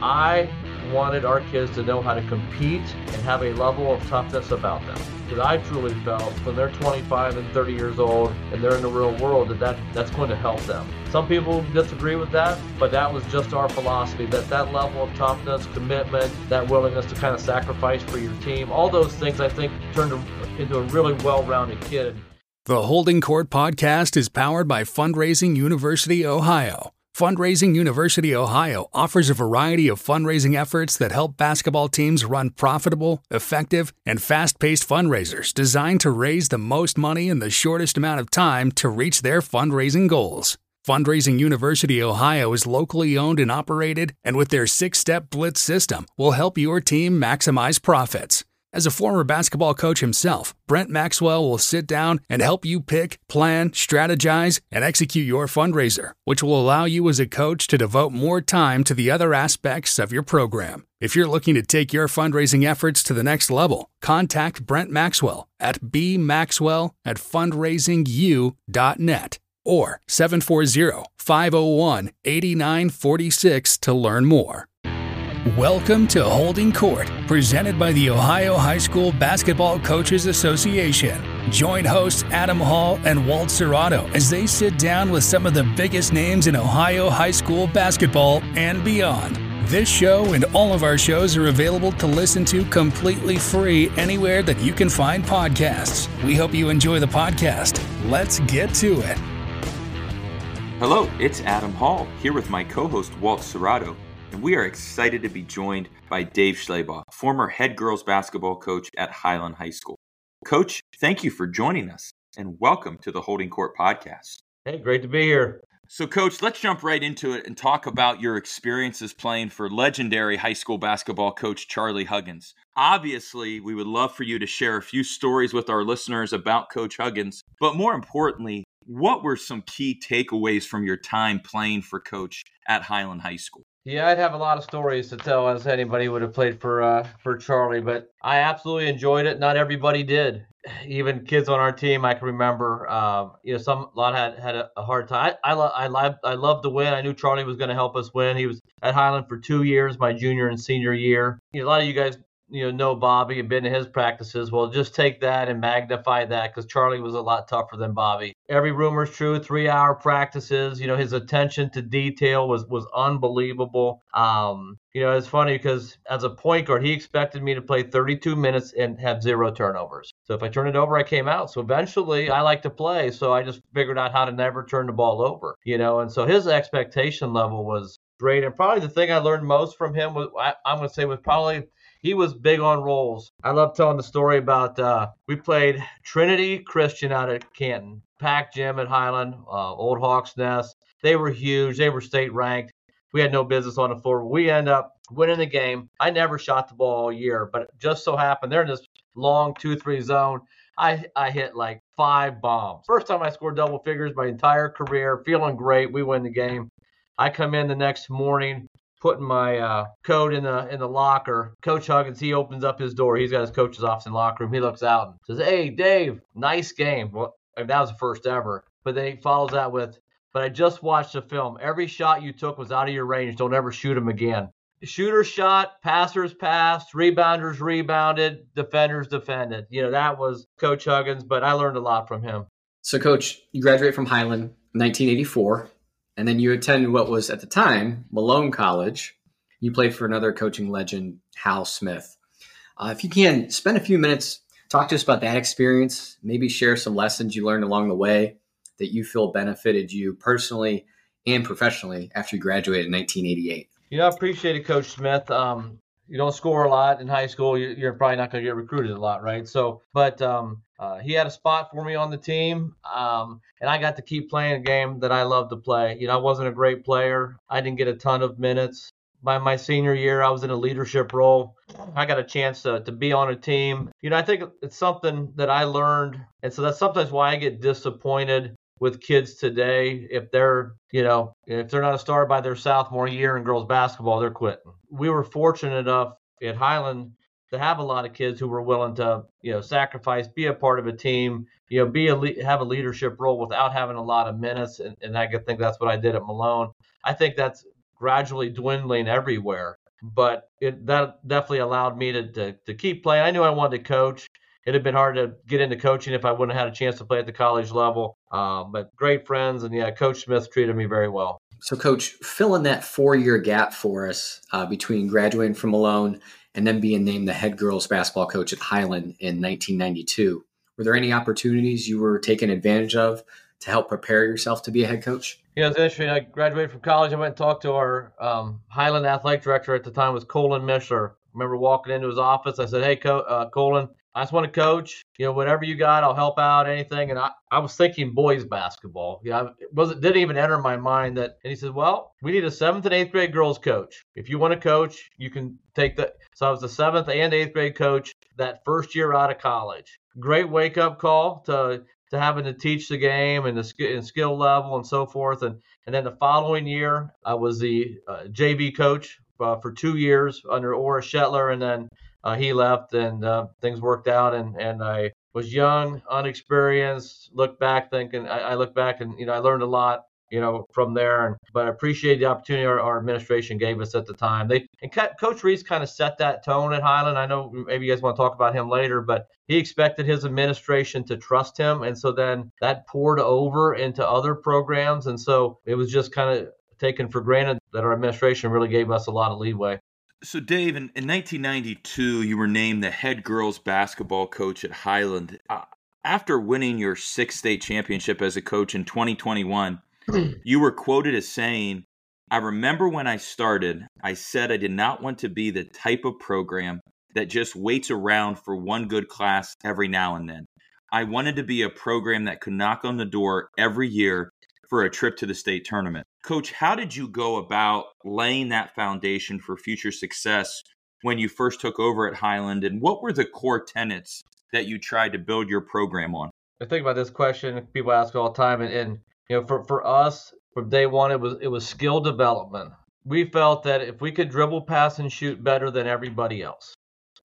I wanted our kids to know how to compete and have a level of toughness about them. Because I truly felt when they're 25 and 30 years old and they're in the real world that, that that's going to help them. Some people disagree with that, but that was just our philosophy that that level of toughness, commitment, that willingness to kind of sacrifice for your team, all those things I think turned into a really well-rounded kid. The Holding Court podcast is powered by Fundraising University Ohio. Fundraising University Ohio offers a variety of fundraising efforts that help basketball teams run profitable, effective, and fast paced fundraisers designed to raise the most money in the shortest amount of time to reach their fundraising goals. Fundraising University Ohio is locally owned and operated, and with their six step blitz system, will help your team maximize profits. As a former basketball coach himself, Brent Maxwell will sit down and help you pick, plan, strategize, and execute your fundraiser, which will allow you as a coach to devote more time to the other aspects of your program. If you're looking to take your fundraising efforts to the next level, contact Brent Maxwell at bmaxwell at fundraisingu.net or 740 501 8946 to learn more. Welcome to Holding Court, presented by the Ohio High School Basketball Coaches Association. Join hosts Adam Hall and Walt Cerrato as they sit down with some of the biggest names in Ohio high school basketball and beyond. This show and all of our shows are available to listen to completely free anywhere that you can find podcasts. We hope you enjoy the podcast. Let's get to it. Hello, it's Adam Hall here with my co host Walt Cerrato and we are excited to be joined by Dave Schlabach, former head girls basketball coach at Hiland High School. Coach, thank you for joining us and welcome to the Holding Court podcast. Hey, great to be here. So, Coach, let's jump right into it and talk about your experiences playing for legendary high school basketball coach Charlie Huggins. Obviously, we would love for you to share a few stories with our listeners about Coach Huggins, but more importantly, what were some key takeaways from your time playing for Coach at Hiland High School? Yeah, I'd have a lot of stories to tell as anybody would have played for uh, for Charlie, but I absolutely enjoyed it. Not everybody did. Even kids on our team, I can remember. Uh, you know, some a lot had had a, hard time. I I, lo- I I loved the win. I knew Charlie was going to help us win. He was at Hiland for two years, my junior and senior year. You know, a lot of you guys you know know Bobby and been to his practices. Well, just take that and magnify that because Charlie was a lot tougher than Bobby. Every rumor's true. Three hour practices. You know his attention to detail was was unbelievable. Um, you know it's funny because as a point guard, he expected me to play 32 minutes and have zero turnovers. So if I turned it over, I came out. So eventually, I like to play. So I just figured out how to never turn the ball over. You know, and so his expectation level was great. And probably the thing I learned most from him was I, I'm going to say was probably he was big on rolls. I love telling the story about uh, we played Trinity Christian out at Canton, packed gym at Hiland, uh, Old Hawks Nest. They were huge. They were state ranked. We had no business on the floor. We end up winning the game. I never shot the ball all year, but just so happened they're in this long two-three zone. I, I hit like five bombs. First time I scored double figures my entire career, feeling great. We win the game. I come in the next morning putting my uh, coat in the in the locker. Coach Huggins, he opens up his door. He's got his coach's office in locker room. He looks out and says, "Hey, Dave, nice game." Well, that was the first ever. But then he follows that with, "But I just watched the film. Every shot you took was out of your range. Don't ever shoot them again." Shooter shot, passers passed, rebounders rebounded, defenders defended. You know, that was Coach Huggins, but I learned a lot from him. So, Coach, you graduate from Hiland 1984. And then you attended what was at the time Malone College. You played for another coaching legend, Hal Smith. Uh, if you can, spend a few minutes, talk to us about that experience, maybe share some lessons you learned along the way that you feel benefited you personally and professionally after you graduated in 1988. You know, I appreciate it, Coach Smith. Um, you don't score a lot in high school, you're probably not going to get recruited a lot, right? So, but um, uh, he had a spot for me on the team, um, and I got to keep playing a game that I love to play. You know, I wasn't a great player. I didn't get a ton of minutes. By my senior year, I was in a leadership role. I got a chance to, to be on a team. You know, I think it's something that I learned. And so that's sometimes why I get disappointed with kids today if they're you know if they're not a star by their sophomore year in girls basketball they're quitting we were fortunate enough at hiland to have a lot of kids who were willing to, you know, sacrifice, be a part of a team, you know, be a have a leadership role without having a lot of minutes. And, and I think that's what I did at Malone. I think that's gradually dwindling everywhere. but it, that definitely allowed me to, to, to keep playing. I knew I wanted to coach. It had been hard to get into coaching if I wouldn't have had a chance to play at the college level. Um, but great friends, and yeah, Coach Smith treated me very well. So, Coach, fill in that four year gap for us uh, between graduating from Malone and then being named the head girls basketball coach at Hiland in 1992. Were there any opportunities you were taking advantage of to help prepare yourself to be a head coach? Yeah, it's interesting. I graduated from college. I went and talked to our um, Hiland athletic director at the time was Colin Mishler. I remember walking into his office. I said, "Hey, Co- uh, Colin, I just want to coach. You know, whatever you got, I'll help out. Anything." And I, I was thinking boys basketball. Yeah, it wasn't didn't even enter my mind that. And he said, "Well, we need a seventh and eighth grade girls coach. If you want to coach, you can take the." So I was the seventh and eighth grade coach that first year out of college. Great wake up call to to having to teach the game and the and skill level and so forth. And and then the following year, I was the uh, JV coach uh, for two years under Ora Shetler, and then uh, he left, and uh, things worked out, and and I was young, unexperienced. Look back, thinking I, I look back, and you know I learned a lot you know, from there. And but I appreciate the opportunity our, our, administration gave us at the time. They and Coach Reese kind of set that tone at Hiland. I know maybe you guys want to talk about him later, but he expected his administration to trust him, and so then that poured over into other programs, and so it was just kind of taken for granted that our administration really gave us a lot of leeway. So, Dave, in, in 1992, you were named the head girls basketball coach at Hiland. Uh, after winning your sixth state championship as a coach in 2021, you were quoted as saying, I remember when I started, I said I did not want to be the type of program that just waits around for one good class every now and then. I wanted to be a program that could knock on the door every year for a trip to the state tournament. Coach, how did you go about laying that foundation for future success when you first took over at Hiland? And what were the core tenets that you tried to build your program on? I think about this question people ask all the time, and, and you know, for, for us from day one, it was it was skill development. We felt that if we could dribble, pass, and shoot better than everybody else,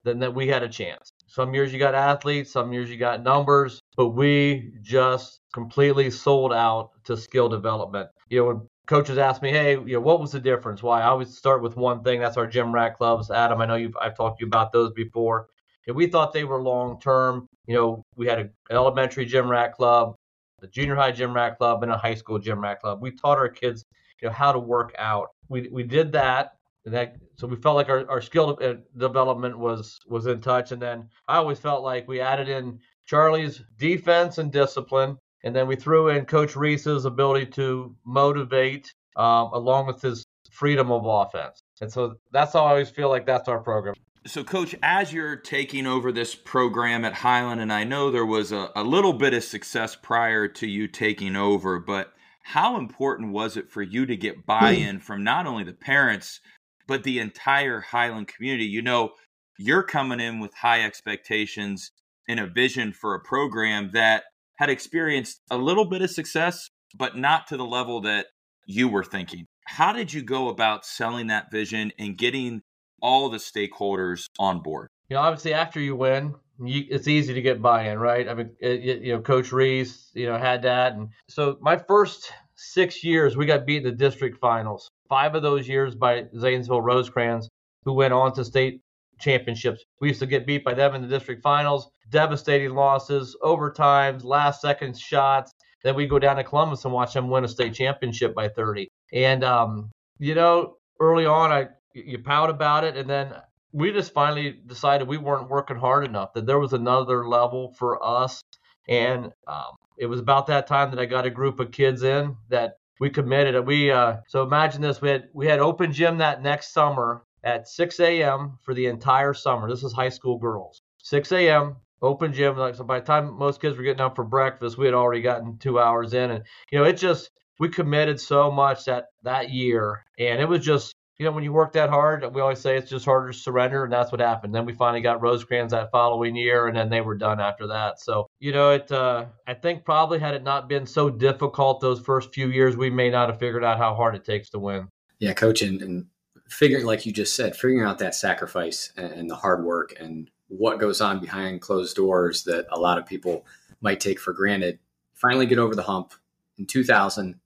then that we had a chance. Some years you got athletes, some years you got numbers, but we just completely sold out to skill development. You know, when coaches ask me, hey, you know, what was the difference? Why? I always start with one thing. That's our gym rat clubs. Adam, I know you've I've talked to you about those before. And we thought they were long term. You know, we had an elementary gym rat club, the junior high gym rat club and a high school gym rat club. We taught our kids, you know, how to work out. We we did that. That so we felt like our, our skill uh, development was was in touch, and then I always felt like we added in Charlie's defense and discipline, and then we threw in Coach Reese's ability to motivate, um, along with his freedom of offense. And so that's how I always feel like that's our program. So, Coach, as you're taking over this program at Hiland, and I know there was a, a little bit of success prior to you taking over, but how important was it for you to get buy in from not only the parents, but the entire Hiland community? You know, you're coming in with high expectations and a vision for a program that had experienced a little bit of success, but not to the level that you were thinking. How did you go about selling that vision and getting all the stakeholders on board? You know, obviously, after you win, you, it's easy to get buy-in, right? I mean, it, you know, Coach Reese, you know, had that, and so my first six years, we got beat in the district finals. Five of those years by Zanesville Rosecrans, who went on to state championships. We used to get beat by them in the district finals, devastating losses, overtimes, last second shots. Then we go down to Columbus and watch them win a state championship by 30. And um, you know, early on, I you pout about it, and then we just finally decided we weren't working hard enough. That there was another level for us, and um, it was about that time that I got a group of kids in that we committed. We uh, so imagine this: we had we had open gym that next summer at 6 a.m. for the entire summer. This is high school girls. 6 a.m. open gym. Like so, by the time most kids were getting up for breakfast, we had already gotten two hours in, and you know it just we committed so much that that year, and it was just you know, when you work that hard, we always say it's just harder to surrender, and that's what happened. Then we finally got Rosecrans that following year, and then they were done after that. So, you know, it. Uh, I think probably had it not been so difficult those first few years, we may not have figured out how hard it takes to win. Yeah, coach, and, and figuring, like you just said, figuring out that sacrifice and, and the hard work and what goes on behind closed doors that a lot of people might take for granted. Finally, get over the hump. In 2000,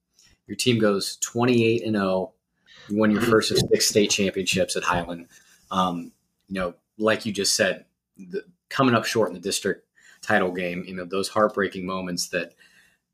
your team goes 28 and 0 You won your first of six state championships at Hiland. Um, you know, like you just said, the, coming up short in the district title game, you know, those heartbreaking moments that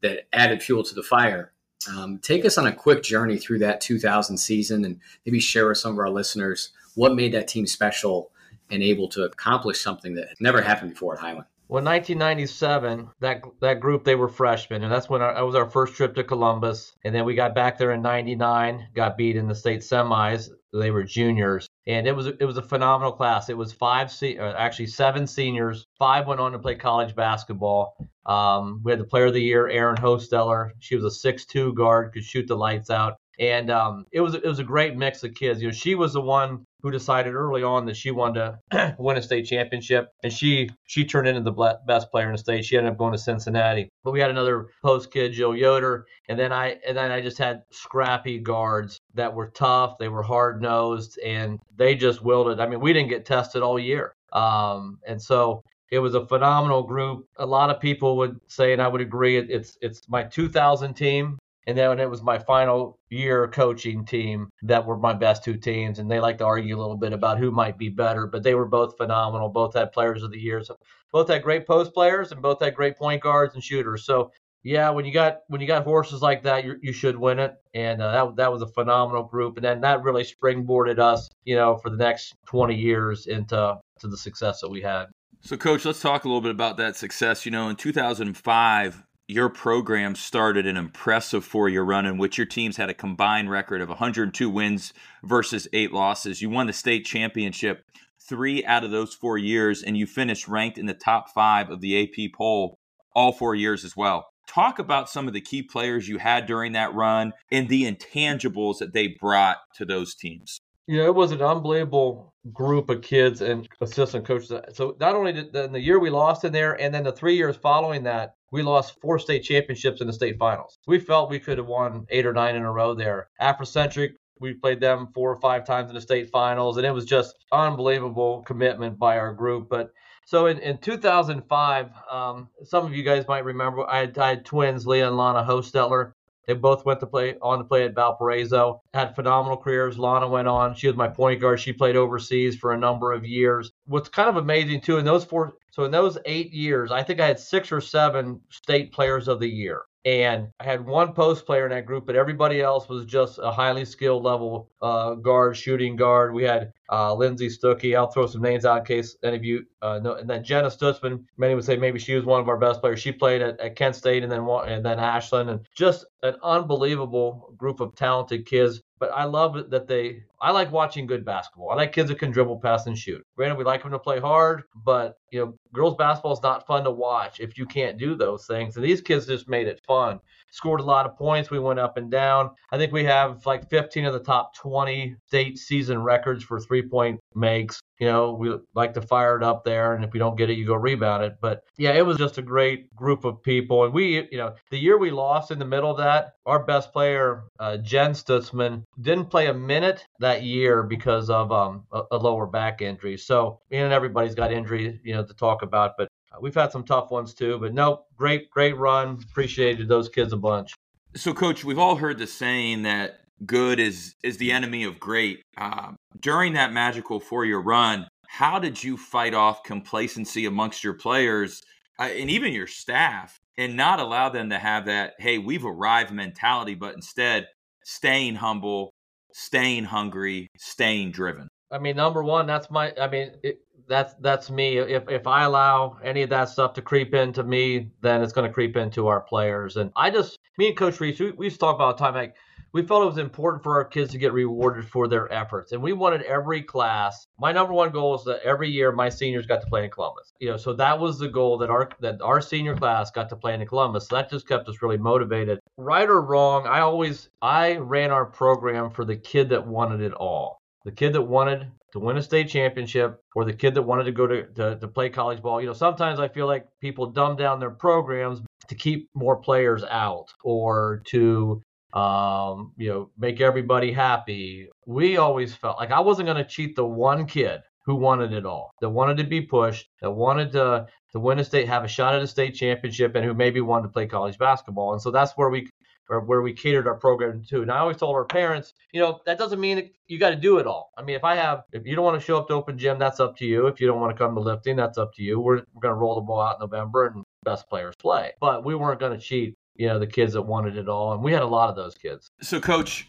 that added fuel to the fire. Um, take us on a quick journey through that 2000 season and maybe share with some of our listeners what made that team special and able to accomplish something that had never happened before at Hiland. Well, 1997, that that group they were freshmen, and that's when our, that was our first trip to Columbus. And then we got back there in '99, got beat in the state semis. They were juniors, and it was it was a phenomenal class. It was five, se- actually seven seniors. Five went on to play college basketball. Um, we had the Player of the Year, Erin Hostetler. She was a six-two guard, could shoot the lights out and um, it was it was a great mix of kids. You know, she was the one who decided early on that she wanted to win a state championship, and she she turned into the best player in the state. She ended up going to Cincinnati. But we had another post kid, Jill Yoder, and then I and then I just had scrappy guards that were tough. They were hard nosed, and they just willed it. I mean, we didn't get tested all year, um, and so it was a phenomenal group. A lot of people would say, and I would agree, it's it's my 2000 team and then it was my final year coaching team that were my best two teams. And they like to argue a little bit about who might be better, but they were both phenomenal. Both had players of the year. So both had great post players and both had great point guards and shooters. So yeah, when you got when you got horses like that, you, you should win it, and uh, that that was a phenomenal group, and then that really springboarded us, you know, for the next 20 years into to the success that we had. So, coach, let's talk a little bit about that success. You know, in 2005, your program started an impressive four year run in which your teams had a combined record of 102 wins versus eight losses. You won the state championship three out of those four years, and you finished ranked in the top five of the AP poll all four years as well. Talk about some of the key players you had during that run and the intangibles that they brought to those teams. Yeah, it was an unbelievable group of kids and assistant coaches. So not only did the, the year we lost in there, and then the three years following that, we lost four state championships in the state finals. We felt we could have won eight or nine in a row there. Africentric, we played them four or five times in the state finals, and it was just unbelievable commitment by our group. But so in, in 2005, um, some of you guys might remember I had, I had twins, Leah and Lana Hostetler. They both went to play on to play at Valparaiso. Had phenomenal careers. Lana went on. She was my point guard. She played overseas for a number of years. What's kind of amazing too in those four, so in those eight years, I think I had six or seven state players of the year. And I had one post player in that group, but everybody else was just a highly skilled level uh, guard, shooting guard. We had uh, Lindsay Stuckey. I'll throw some names out in case any of you uh, know. And then Jenna Stutzman. Many would say maybe she was one of our best players. She played at, at Kent State and then and then Ashland, and just an unbelievable group of talented kids. But I love that they. I like watching good basketball. I like kids that can dribble, pass, and shoot. Granted, we like them to play hard, but you know, girls basketball is not fun to watch if you can't do those things. And these kids just made it fun scored a lot of points. We went up and down. I think we have like 15 of the top 20 state season records for three point makes. You know, we like to fire it up there, and if we don't get it, you go rebound it. But yeah, it was just a great group of people. And we, you know, the year we lost in the middle of that, our best player, uh, Jen Stutzman, didn't play a minute that year because of um, a, a lower back injury. So, and everybody's got injuries, you know, to talk about. But uh, we've had some tough ones too, but no, great, great run. Appreciated those kids a bunch. So, coach, we've all heard the saying that good is is the enemy of great. Uh, during that magical four year run, how did you fight off complacency amongst your players uh, and even your staff, and not allow them to have that "Hey, we've arrived" mentality, but instead staying humble, staying hungry, staying driven? I mean, number one, that's my. I mean, it, that's that's me. If if I allow any of that stuff to creep into me, then it's going to creep into our players. And I just, me and Coach Reese, we, we used to talk about time like we felt it was important for our kids to get rewarded for their efforts, and we wanted every class. My number one goal is that every year my seniors got to play in Columbus. You know, so that was the goal that our that our senior class got to play in Columbus. So that just kept us really motivated. Right or wrong, I always I ran our program for the kid that wanted it all the kid that wanted to win a state championship or the kid that wanted to go to, to, to, play college ball. You know, sometimes I feel like people dumb down their programs to keep more players out or to, um, you know, make everybody happy. We always felt like I wasn't going to cheat the one kid who wanted it all, that wanted to be pushed, that wanted to to win a state, have a shot at a state championship, and who maybe wanted to play college basketball. And so that's where we or where we catered our program to. And I always told our parents, you know, that doesn't mean that you got to do it all. I mean, if I have, if you don't want to show up to open gym, that's up to you. If you don't want to come to lifting, that's up to you. We're, we're going to roll the ball out in November and best players play. But we weren't going to cheat, you know, the kids that wanted it all. And we had a lot of those kids. So, coach,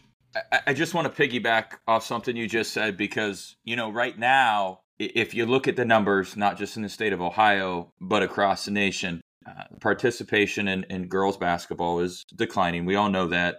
I just want to piggyback off something you just said because, you know, right now, if you look at the numbers, not just in the state of Ohio, but across the nation, uh, participation in, in girls basketball is declining. We all know that,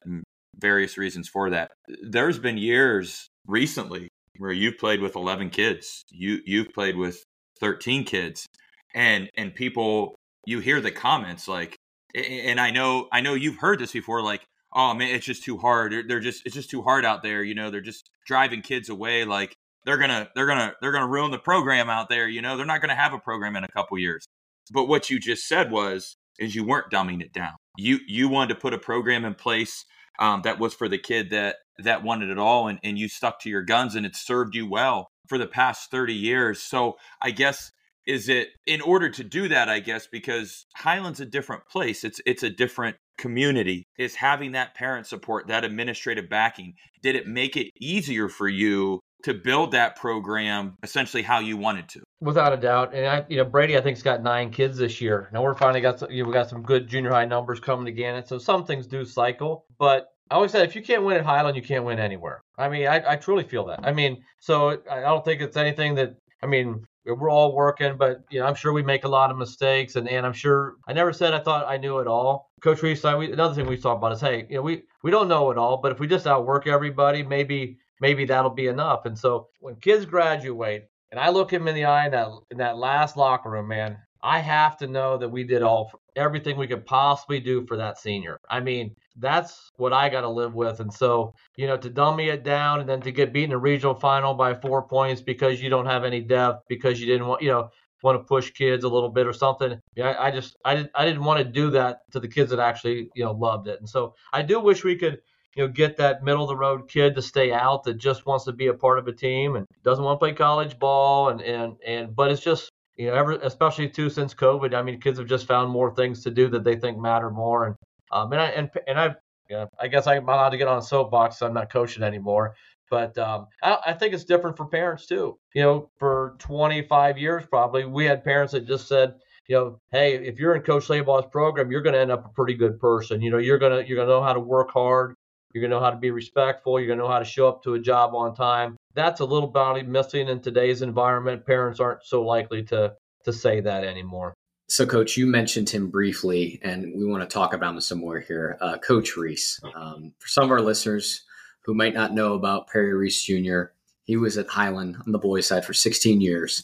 various reasons for that. There's been years recently where you've played with 11 kids, you you've played with 13 kids, and and people you hear the comments like, and I know I know you've heard this before, like, oh man, it's just too hard. They're, just it's just too hard out there. You know, they're just driving kids away. Like they're gonna they're gonna they're gonna ruin the program out there. You know, they're not gonna have a program in a couple years. But what you just said was is you weren't dumbing it down. You you wanted to put a program in place um, that was for the kid that that wanted it all, and, and you stuck to your guns, and it served you well for the past thirty years. So I guess is it in order to do that? I guess because Hiland's a different place. It's it's a different community. Is having that parent support, that administrative backing, did it make it easier for you to build that program essentially how you wanted to. Without a doubt, and I, you know, Brady, I think's got nine kids this year. Now we're finally got some, you know, we got some good junior high numbers coming again, and so some things do cycle. But I always said if you can't win at Hiland, you can't win anywhere. I mean, I, I truly feel that. I mean, so I don't think it's anything that I mean we're all working, but you know, I'm sure we make a lot of mistakes, and, and I'm sure I never said I thought I knew it all. Coach Reese, another thing we talked about is, hey, you know, we we don't know it all, but if we just outwork everybody, maybe maybe that'll be enough. And so when kids graduate, and I look him in the eye in that in that last locker room, man, I have to know that we did all everything we could possibly do for that senior. I mean, that's what I got to live with. And so, you know, to dummy it down and then to get beaten in a regional final by four points because you don't have any depth, because you didn't want, you know, want to push kids a little bit or something. Yeah, I, I just I didn't I didn't want to do that to the kids that actually you know loved it. And so I do wish we could you know, get that middle of the road kid to stay out that just wants to be a part of a team and doesn't want to play college ball and and and but it's just you know, ever especially too since COVID. I mean, kids have just found more things to do that they think matter more. And um and I and and I yeah, I guess I'm allowed to get on a soapbox. So I'm not coaching anymore. But um, I, I think it's different for parents too. You know, for 25 years probably, we had parents that just said, you know, hey, if you're in Coach Schlabach's program, you're going to end up a pretty good person. You know, you're gonna you're gonna know how to work hard. You're to know how to be respectful. You're to know how to show up to a job on time. That's a little bit missing in today's environment. Parents aren't so likely to to say that anymore. So, Coach, you mentioned him briefly, and we want to talk about him some more here. Uh, Coach Reese. Um, for some of our listeners who might not know about Perry Reese Jr., he was at Hiland on the boys' side for 16 years.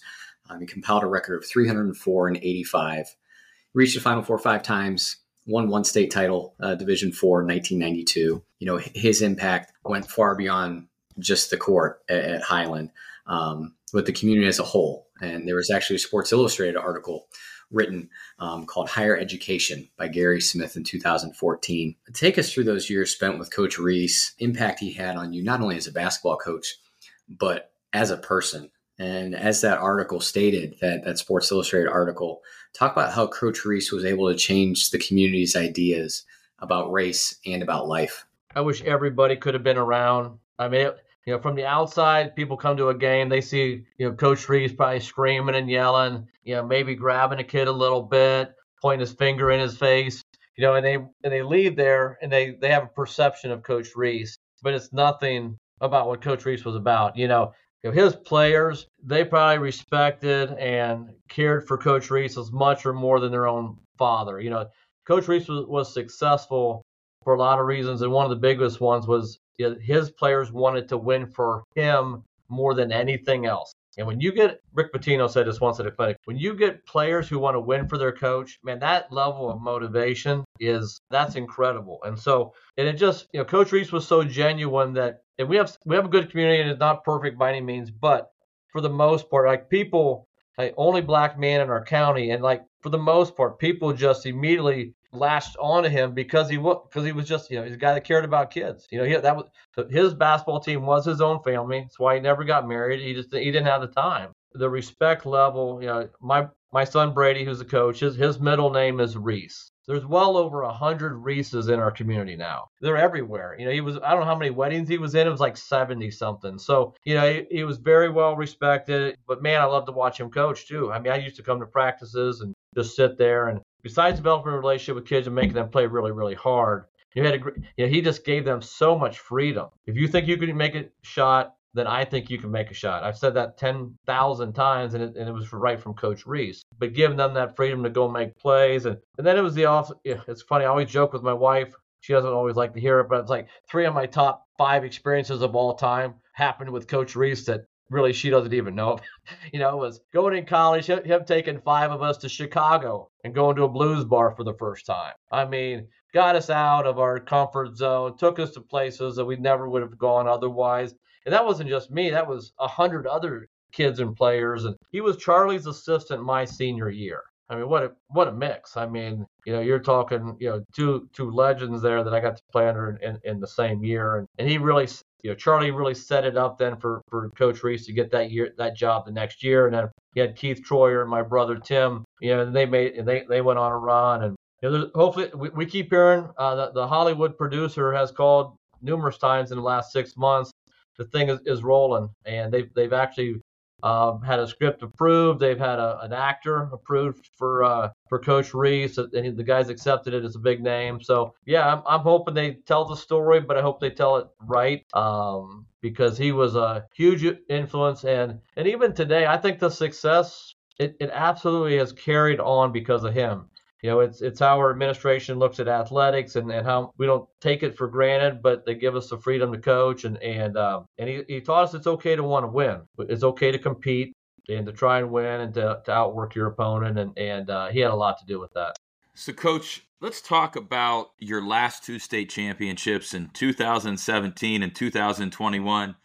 Um, he compiled a record of 304 and 85. Reached the Final Four five times, won one state title, uh, Division Four, in 1992. You know, his impact went far beyond just the court at, at Hiland, um, with the community as a whole. And there was actually a Sports Illustrated article written um, called Higher Education by Gary Smith in 2014. Take us through those years spent with Coach Reese, impact he had on you, not only as a basketball coach, but as a person. And as that article stated, that, that Sports Illustrated article, talk about how Coach Reese was able to change the community's ideas about race and about life. I wish everybody could have been around. I mean, it, you know, from the outside, people come to a game, they see, you know, Coach Reese probably screaming and yelling, you know, maybe grabbing a kid a little bit, pointing his finger in his face, you know, and they and they leave there and they they have a perception of Coach Reese, but it's nothing about what Coach Reese was about. You know, you know, his players, they probably respected and cared for Coach Reese as much or more than their own father. You know, Coach Reese was, was successful for a lot of reasons, and one of the biggest ones was his players wanted to win for him more than anything else. And when you get Rick Pitino said this once at a clinic, when you get players who want to win for their coach, man, that level of motivation is that's incredible. And so, and it just, you know, Coach Reese was so genuine that, and we have we have a good community, and it's not perfect by any means, but for the most part, like people, like only black man in our county, and like for the most part, people just immediately latched onto him because he was because he was just you know he's a guy that cared about kids. You know, he, that was his basketball team was his own family. That's why he never got married. He just he didn't have the time. The respect level, you know, my my son Brady, who's a coach, his his middle name is Reese. there's well over a hundred Reeses in our community now. They're everywhere. You know, he was I don't know how many weddings he was in. It was like 70 something. So you know, he, he was very well respected. But man, I love to watch him coach too. I mean, I used to come to practices and just sit there and besides developing a relationship with kids and making them play really really hard. You had a, you know, he just gave them so much freedom. If you think you can make a shot, then I think you can make a shot. I've said that 10,000 times, and it, and it was right from Coach Reese. But giving them that freedom to go make plays. And, and then it was the off. It's funny. I always joke with my wife. She doesn't always like to hear it, but it's like three of my top five experiences of all time happened with Coach Reese that really she doesn't even know. you know, was going in college, him taking five of us to Chicago and going to a blues bar for the first time. I mean, got us out of our comfort zone, took us to places that we never would have gone otherwise. And that wasn't just me, that was a hundred other kids and players. And he was Charlie's assistant my senior year. I mean, what a what a mix. I mean, you know, you're talking, you know, two two legends there that I got to play under in, in the same year, and, and he really, you know, Charlie really set it up then for for Coach Reese to get that year that job the next year, and then he had Keith Troyer and my brother Tim, you know, and they made and they they went on a run, and you know, hopefully we, we keep hearing uh, that the Hollywood producer has called numerous times in the last six months the thing is, is rolling, and they've they've actually um, had a script approved. They've had a, an actor approved for uh, for Coach Reese. and the guys accepted it as a big name. So yeah, I'm, I'm hoping they tell the story, but I hope they tell it right um, because he was a huge influence, and and even today, I think the success it, it absolutely has carried on because of him you know, it's it's how our administration looks at athletics and, and how we don't take it for granted, but they give us the freedom to coach and and um, and he, he taught us it's okay to want to win. It's okay to compete and to try and win and to, to outwork your opponent and and uh, he had a lot to do with that. So, coach, let's talk about your last two state championships in 2017 and 2021.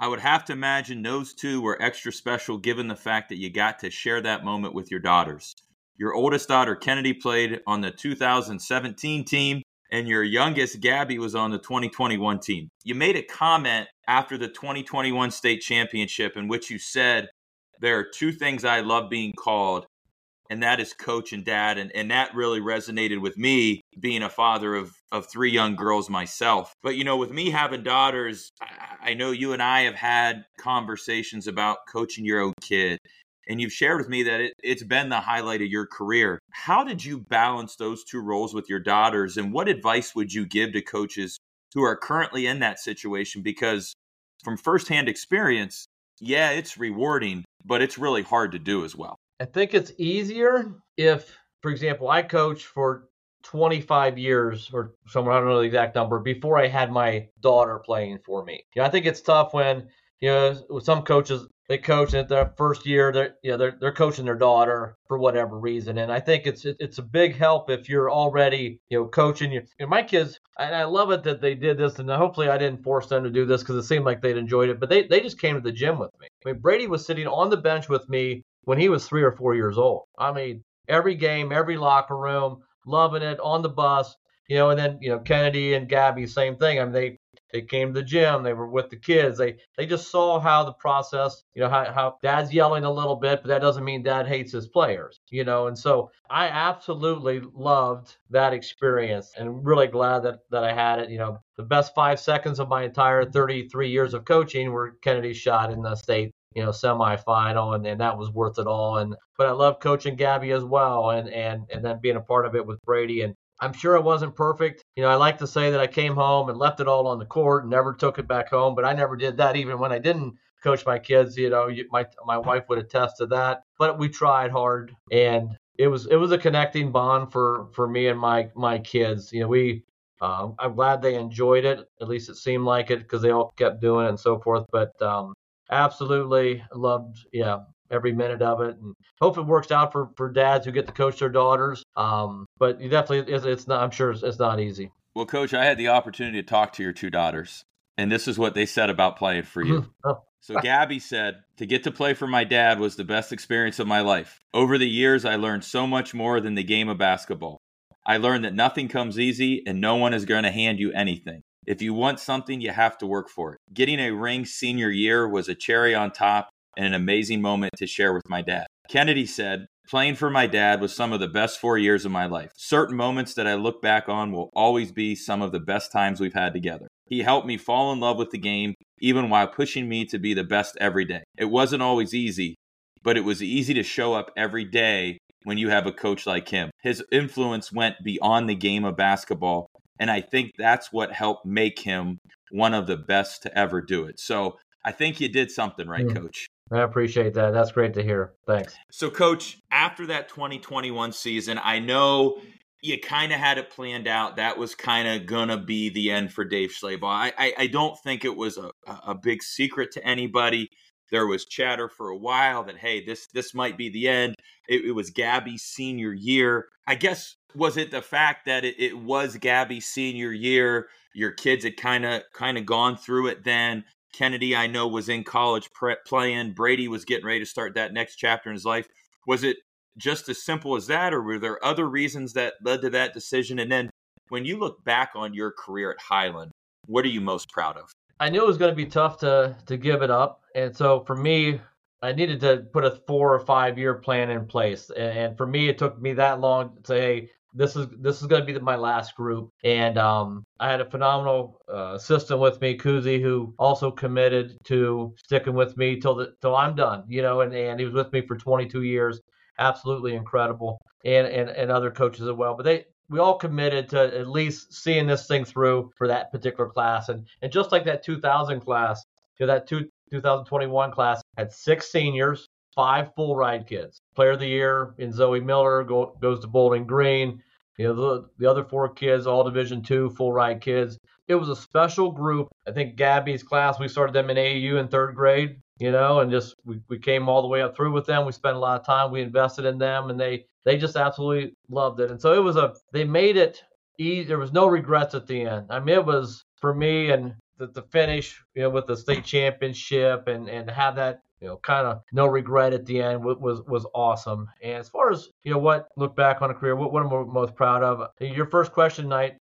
I would have to imagine those two were extra special given the fact that you got to share that moment with your daughters. Your oldest daughter, Kennedy, played on the 2017 team, and your youngest, Gabby, was on the 2021 team. You made a comment after the 2021 state championship in which you said, There are two things I love being called, and that is coach and dad. And, and that really resonated with me, being a father of, of three young girls myself. But, you know, with me having daughters, I, I know you and I have had conversations about coaching your own kid and you've shared with me that it, it's been the highlight of your career. How did you balance those two roles with your daughters, and what advice would you give to coaches who are currently in that situation? Because from firsthand experience, yeah, it's rewarding, but it's really hard to do as well. I think it's easier if, for example, I coached for 25 years or somewhere, I don't know the exact number, before I had my daughter playing for me. You know, I think it's tough when, you know, with some coaches they coach in their first year. They're you know, they're they're coaching their daughter for whatever reason, and I think it's it's a big help if you're already you know coaching. You, my kids, and I love it that they did this, and hopefully I didn't force them to do this because it seemed like they'd enjoyed it. But they they just came to the gym with me. I mean, Brady was sitting on the bench with me when he was three or four years old. I mean, every game, every locker room, loving it on the bus. You know, and then you know Kennedy and Gabby, same thing. I mean, they they came to the gym. They were with the kids. They they just saw how the process, you know, how, how dad's yelling a little bit, but that doesn't mean dad hates his players, you know. And so I absolutely loved that experience and really glad that that I had it. You know, the best five seconds of my entire 33 years of coaching were Kennedy's shot in the state you know semifinal and, and that was worth it all and but i love coaching gabby as well and and and then being a part of it with brady and I'm sure it wasn't perfect. You know, I like to say that I came home and left it all on the court and never took it back home, but I never did that even when I didn't coach my kids. You know, my my wife would attest to that. But we tried hard, and it was it was a connecting bond for for me and my my kids. You know, we um, I'm glad they enjoyed it. At least it seemed like it because they all kept doing it and so forth. But um, absolutely loved, yeah, every minute of it, and hope it works out for for dads who get to coach their daughters. Um, but you definitely, it's, it's not. I'm sure it's, it's not easy. Well, coach, I had the opportunity to talk to your two daughters, and this is what they said about playing for you. oh. So Gabby said, to get to play for my dad was the best experience of my life. Over the years, I learned so much more than the game of basketball. I learned that nothing comes easy and no one is going to hand you anything. If you want something, you have to work for it. Getting a ring senior year was a cherry on top and an amazing moment to share with my dad. Kennedy said, Playing for my dad was some of the best four years of my life. Certain moments that I look back on will always be some of the best times we've had together. He helped me fall in love with the game, even while pushing me to be the best every day. It wasn't always easy, but it was easy to show up every day when you have a coach like him. His influence went beyond the game of basketball, and I think that's what helped make him one of the best to ever do it. So I think you did something right, mm. coach. I appreciate that. That's great to hear. Thanks. So, coach, after that 2021 season, I know you kind of had it planned out. That was kind of going to be the end for Dave Schlabach. I, I, I, don't think it was a, a big secret to anybody. There was chatter for a while that, hey, this this might be the end. It, it was Gabby's senior year. I guess, was it the fact that it, it was Gabby's senior year? Your kids had kind of kind of gone through it then. Kennedy, I know, was in college pre- playing. Brady was getting ready to start that next chapter in his life. Was it just as simple as that, or were there other reasons that led to that decision? And then when you look back on your career at Hiland, what are you most proud of? I knew it was going to be tough to to give it up, and so for me, I needed to put a four or five year plan in place. And for me, it took me that long to say, hey, this is this is going to be my last group. And um, I had a phenomenal uh, assistant with me, Kuzi, who also committed to sticking with me till the till I'm done. You know, and, and he was with me for 22 years. Absolutely incredible, and and and other coaches as well. But they we all committed to at least seeing this thing through for that particular class. And and just like that 2000 class, you know, that two, 2021 class had six seniors, five full ride kids. Player of the year in Zoe Miller go, goes to Bowling Green. You know, the, the other four kids, all Division two full ride kids. It was a special group. I think Gabby's class, we started them in AAU in third grade, you know, and just we, we came all the way up through with them. We spent a lot of time. We invested in them, and they they just absolutely loved it. And so it was a they made it easy. There was no regrets at the end. I mean, it was for me and the, the finish, you know, with the state championship and and have that you know, kind of no regret at the end was was awesome. And as far as you know, what look back on a career, what, what I'm most proud of. Your first question night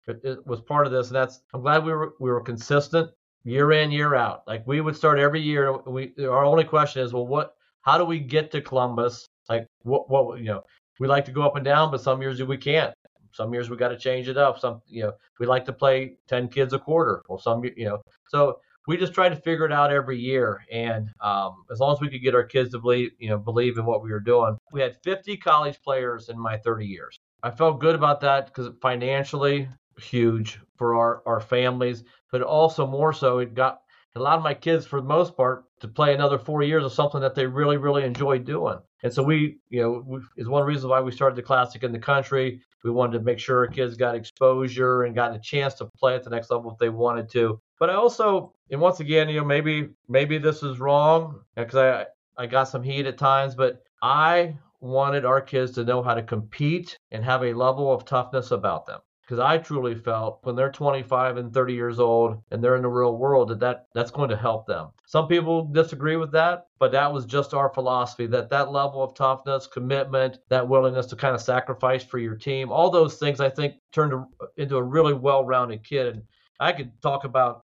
was part of this, and that's I'm glad we were we were consistent year in year out. Like we would start every year. We our only question is, well, what? How do we get to Columbus? Like what? What you know? We like to go up and down, but some years we can't. Some years we got to change it up. Some you know we like to play ten kids a quarter. Well, some you know so we just tried to figure it out every year. And um, as long as we could get our kids to believe, you know, believe in what we were doing, we had 50 college players in my 30 years. I felt good about that because it financially huge for our, our families, but also more so it got a lot of my kids, for the most part, to play another four years of something that they really, really enjoyed doing. And so we, you know, we, is one reason why we started the classic in the country. We wanted to make sure our kids got exposure and got a chance to play at the next level if they wanted to. But I also, and once again, you know, maybe maybe this is wrong because I I got some heat at times, but I wanted our kids to know how to compete and have a level of toughness about them because I truly felt when they're 25 and 30 years old and they're in the real world that, that that's going to help them. Some people disagree with that, but that was just our philosophy that that level of toughness, commitment, that willingness to kind of sacrifice for your team, all those things I think turned into a really well-rounded kid. And I could talk about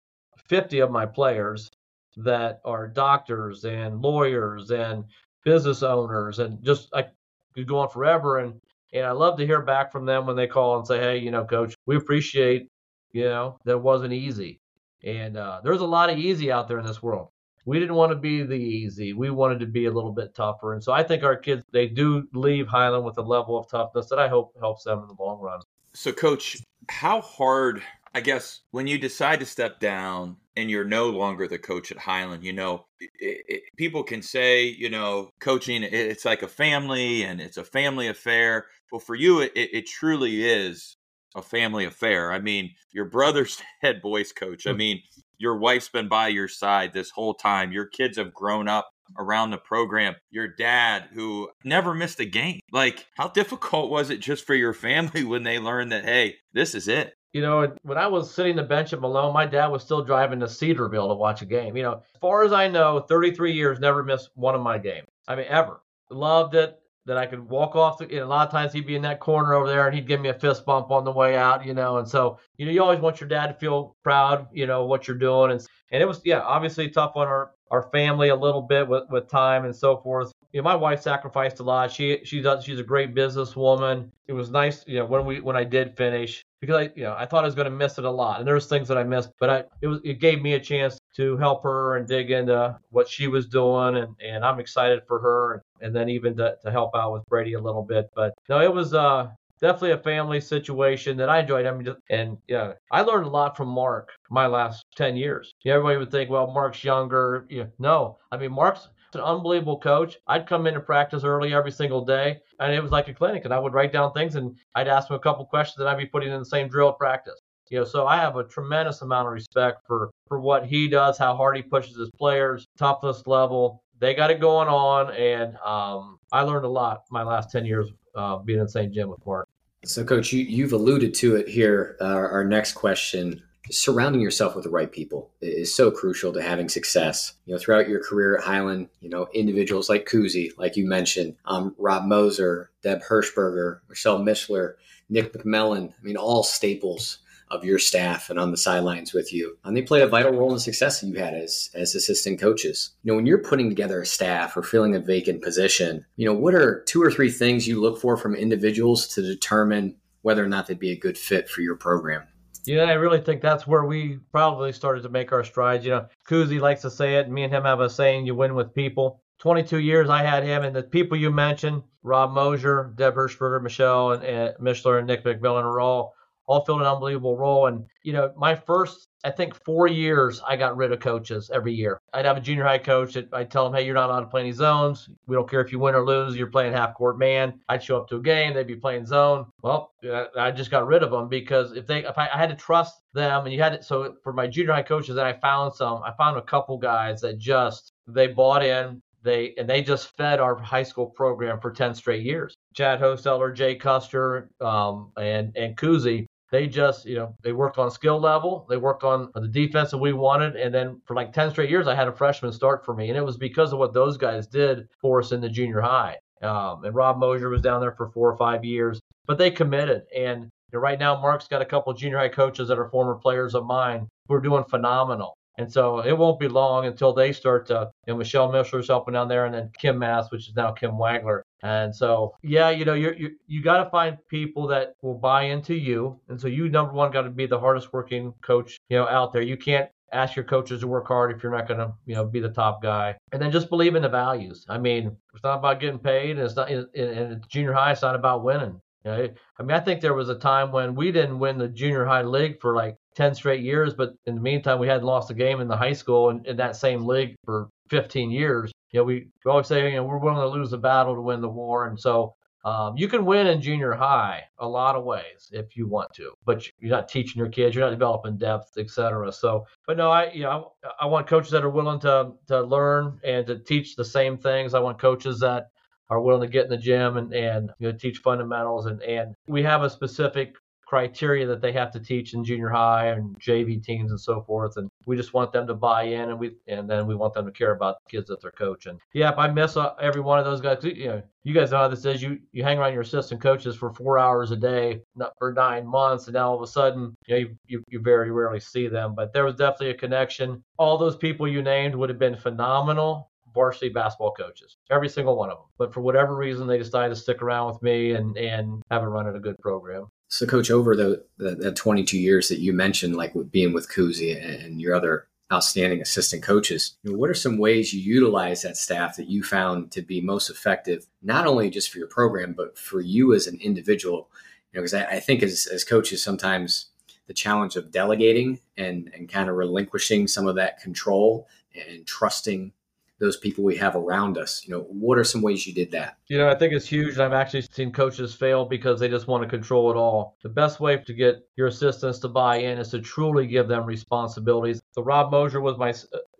50 of my players that are doctors and lawyers and business owners and just I could go on forever and and I love to hear back from them when they call and say, hey, you know, coach, we appreciate, you know, that wasn't easy. And uh, there's a lot of easy out there in this world. We didn't want to be the easy. We wanted to be a little bit tougher. And so I think our kids, they do leave Hiland with a level of toughness that I hope helps them in the long run. So, coach, how hard I guess when you decide to step down and you're no longer the coach at Hiland, you know, it, it, people can say, you know, coaching, it, it's like a family and it's a family affair. Well, for you, it, truly is a family affair. I mean, your brother's head boys coach. I hmm. mean, your wife's been by your side this whole time. Your kids have grown up around the program. Your dad, who never missed a game. Like, how difficult was it just for your family when they learned that, hey, this is it? You know, when I was sitting the bench at Malone, my dad was still driving to Cedarville to watch a game. You know, as far as I know, 33 years, never missed one of my games. I mean, ever. Loved it that I could walk off. The, a lot of times he'd be in that corner over there and he'd give me a fist bump on the way out, you know. And so, you know, you always want your dad to feel proud, you know, what you're doing. And and it was, yeah, obviously tough on our our family a little bit with, with time and so forth. You know, my wife sacrificed a lot. She she does she's a great businesswoman. It was nice, you know, when we when I did finish because I you know I thought I was going to miss it a lot, and there's things that I missed, but I it was it gave me a chance to help her and dig into what she was doing, and and I'm excited for her, and, then even to, to help out with Brady a little bit. But no, it was uh definitely a family situation that I enjoyed. I mean, and yeah, I learned a lot from Mark my last 10 years. everybody would think, well, Mark's younger. Yeah, no, I mean, Mark's an unbelievable coach. I'd come in and practice early every single day, and it was like a clinic. And I would write down things, and I'd ask him a couple questions, and I'd be putting in the same drill at practice. You know, so I have a tremendous amount of respect for for what he does, how hard he pushes his players, toughness level. They got it going on, and um, I learned a lot my last ten years uh, being in St. Jim with Mark. So, Coach, you, you've alluded to it here. Uh, our next question surrounding yourself with the right people is so crucial to having success. You know, throughout your career at Hiland, you know, individuals like Kuzi, like you mentioned, um, Rob Moser, Deb Hirschberger, Michelle Mishler, Nick McMillan. I mean, all staples of your staff and on the sidelines with you. And they played a vital role in the success that you had as as assistant coaches. You know, when you're putting together a staff or filling a vacant position, you know, what are two or three things you look for from individuals to determine whether or not they'd be a good fit for your program? Yeah, I really think that's where we probably started to make our strides. You know, Kuzi likes to say it. Me and him have a saying: "You win with people." 22 years I had him, and the people you mentioned, Rob Mosier, Deb Hirschberger, Michelle, and, and Mishler, and Nick McMillan, are all all filled an unbelievable role. And, you know, my first, I think, four years, I got rid of coaches every year. I'd have a junior high coach that I'd tell them, hey, you're not allowed to play any zones. We don't care if you win or lose. You're playing half court man. I'd show up to a game. They'd be playing zone. Well, I just got rid of them because if they, if I, I had to trust them and you had it. so for my junior high coaches, then I found some, I found a couple guys that just, they bought in, they and they just fed our high school program for 10 straight years. Chad Hostetler, Jay Custer, um, and and Kuzi, they just, you know, they worked on skill level, they worked on the defense that we wanted, and then for like 10 straight years, I had a freshman start for me, and it was because of what those guys did for us in the junior high. Um, and Rob Mosier was down there for four or five years, but they committed. And you know, right now, Mark's got a couple junior high coaches that are former players of mine who are doing phenomenal. And so it won't be long until they start to, you know, Michelle Mishler's helping down there, and then Kim Mass, which is now Kim Wagler. And so, yeah, you know, you're, you you got to find people that will buy into you. And so you number one got to be the hardest working coach, you know, out there. You can't ask your coaches to work hard if you're not going to, you know, be the top guy. And then just believe in the values. I mean, it's not about getting paid, and it's not in junior high. It's not about winning. You know, I mean, I think there was a time when we didn't win the junior high league for like 10 straight years, but in the meantime, we hadn't lost a game in the high school in, that same league for 15 years. You know, we, we always say, you know, we're willing to lose the battle to win the war. And so um, you can win in junior high a lot of ways if you want to, but you're not teaching your kids, you're not developing depth, etc. So, but no, I, you know, I, I want coaches that are willing to, to learn and to teach the same things. I want coaches that are willing to get in the gym and, and you know, teach fundamentals. And, and we have a specific criteria that they have to teach in junior high and JV teams and so forth. And we just want them to buy in, and we and then we want them to care about the kids that they're coaching. Yeah, if I miss every one of those guys, you know, you guys know how this is. You you hang around your assistant coaches for four hours a day, for nine months, and now all of a sudden, you know, you, you, very rarely see them. But there was definitely a connection. All those people you named would have been phenomenal varsity basketball coaches, every single one of them. But for whatever reason, they decided to stick around with me and and haven't run at a good program. So, Coach, over the, the, the 22 years that you mentioned, like with being with Kuzi and your other outstanding assistant coaches, you know, what are some ways you utilize that staff that you found to be most effective, not only just for your program, but for you as an individual? You know, because I, I think as, as coaches, sometimes the challenge of delegating and, and kind of relinquishing some of that control and trusting those people we have around us. You know, what are some ways you did that? You know, I think it's huge. I've actually seen coaches fail because they just want to control it all. The best way to get your assistants to buy in is to truly give them responsibilities. So Rob Mosier was my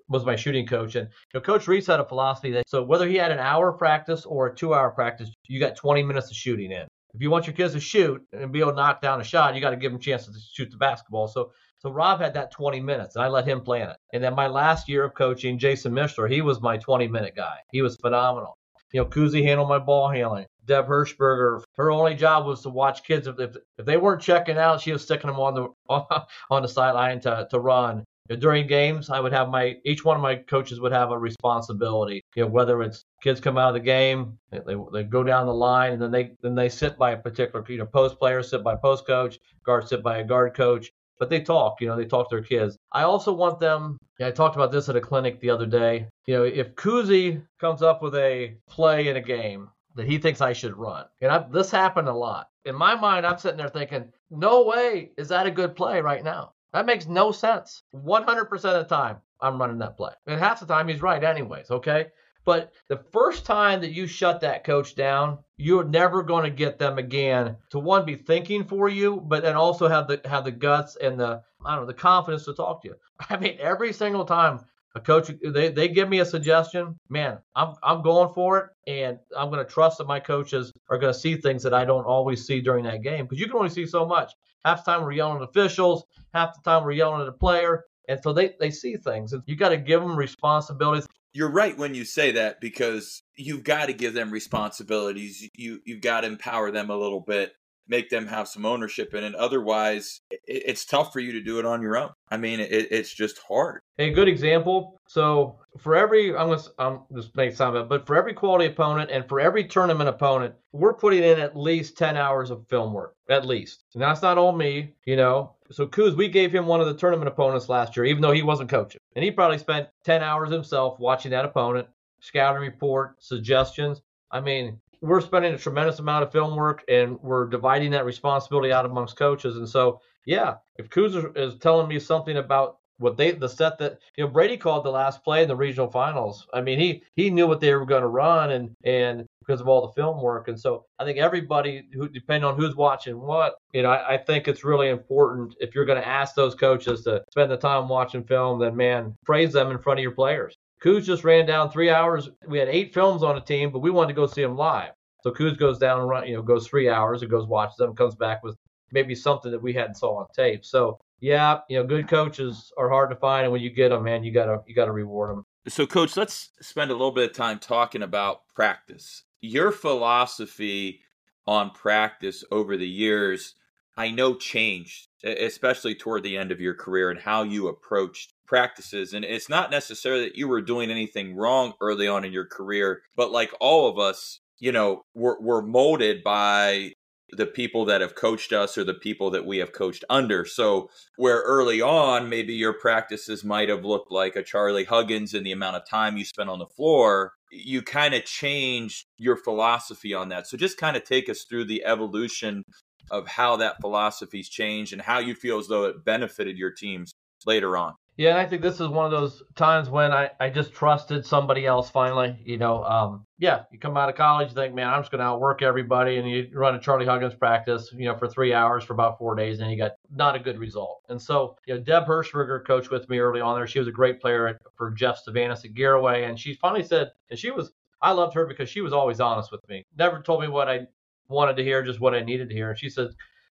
was my shooting coach, and you know, Coach Reese had a philosophy that so whether he had an hour practice or a two hour practice, you got 20 minutes of shooting in. If you want your kids to shoot and be able to knock down a shot, you got to give them chances to shoot the basketball. So so Rob had that 20 minutes, and I let him plan it. And then my last year of coaching, Jason Mishler, he was my 20 minute guy. He was phenomenal. You know, Kuzi handled my ball handling. Deb Hirschberger, her only job was to watch kids. If, if, if they weren't checking out, she was sticking them on the on the sideline to, to run. during games, I would have my each one of my coaches would have a responsibility. You know, whether it's kids come out of the game, they, they go down the line, and then they then they sit by a particular you know post player, sit by post coach, guard sit by a guard coach. But they talk, you know, they talk to their kids. I also want them. I talked about this at a clinic the other day. You know, if Kuzi comes up with a play in a game that he thinks I should run, and I, this happened a lot. In my mind, I'm sitting there thinking, no way is that a good play right now. That makes no sense. 100% of the time, I'm running that play. And half the time, he's right, anyways, okay? But the first time that you shut that coach down, you're never going to get them again to one be thinking for you, but then also have the have the guts and the I don't know the confidence to talk to you. I mean, every single time a coach they, they give me a suggestion, man, I'm I'm going for it, and I'm going to trust that my coaches are going to see things that I don't always see during that game because you can only see so much. Half the time we're yelling at officials, half the time we're yelling at a player. And so they, they see things. And you got to give them responsibilities. You're right when you say that because you've got to give them responsibilities. You you've got to empower them a little bit, make them have some ownership in it. Otherwise, it, it's tough for you to do it on your own. I mean, it, it's just hard. A good example. So for every, I'm gonna, I'm just make some of it, but for every quality opponent and for every tournament opponent, we're putting in at least 10 hours of film work, at least. And that's not all me, you know. So Kuz, we gave him one of the tournament opponents last year, even though he wasn't coaching, and he probably spent 10 hours himself watching that opponent, scouting report, suggestions. I mean, we're spending a tremendous amount of film work and we're dividing that responsibility out amongst coaches. And so, yeah, if Kuz is telling me something about what they the set that you know Brady called the last play in the regional finals. I mean, he he knew what they were going to run and and because of all the film work. And so I think everybody who depending on who's watching what, you know, I, I think it's really important if you're going to ask those coaches to spend the time watching film, then man, praise them in front of your players. Kuz just ran down three hours. We had eight films on a team, but we wanted to go see them live. So Kuz goes down and run, you know, goes three hours and goes watches them, comes back with maybe something that we hadn't saw on tape. So yeah, you know, good coaches are hard to find, and when you get them, man, you gotta you gotta reward them. So, coach, let's spend a little bit of time talking about practice. Your philosophy on practice over the years, I know changed, especially toward the end of your career and how you approached practices. And it's not necessarily that you were doing anything wrong early on in your career, but like all of us, you know, we're, we're molded by the people that have coached us or the people that we have coached under. So, where early on, maybe your practices might have looked like a Charlie Huggins and the amount of time you spent on the floor, you kind of changed your philosophy on that. So, just kind of take us through the evolution of how that philosophy's changed and how you feel as though it benefited your teams later on. Yeah, and I think this is one of those times when I, I just trusted somebody else finally. You know, um, yeah, you come out of college, you think, man, I'm just going to outwork everybody. And you run a Charlie Huggins practice, you know, for three hours for about four days, and you got not a good result. And so, you know, Deb Hirschberger coached with me early on there. She was a great player for Jeff Stavanis at Garaway. And she finally said, and she was, I loved her because she was always honest with me. Never told me what I wanted to hear, just what I needed to hear. And she said,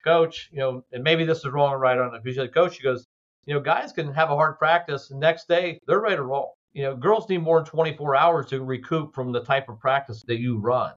Coach, you know, and maybe this is wrong or right on it. She said, Coach, she goes, you know, guys can have a hard practice. Next day, they're ready to roll. You know, girls need more than 24 hours to recoup from the type of practice that you run.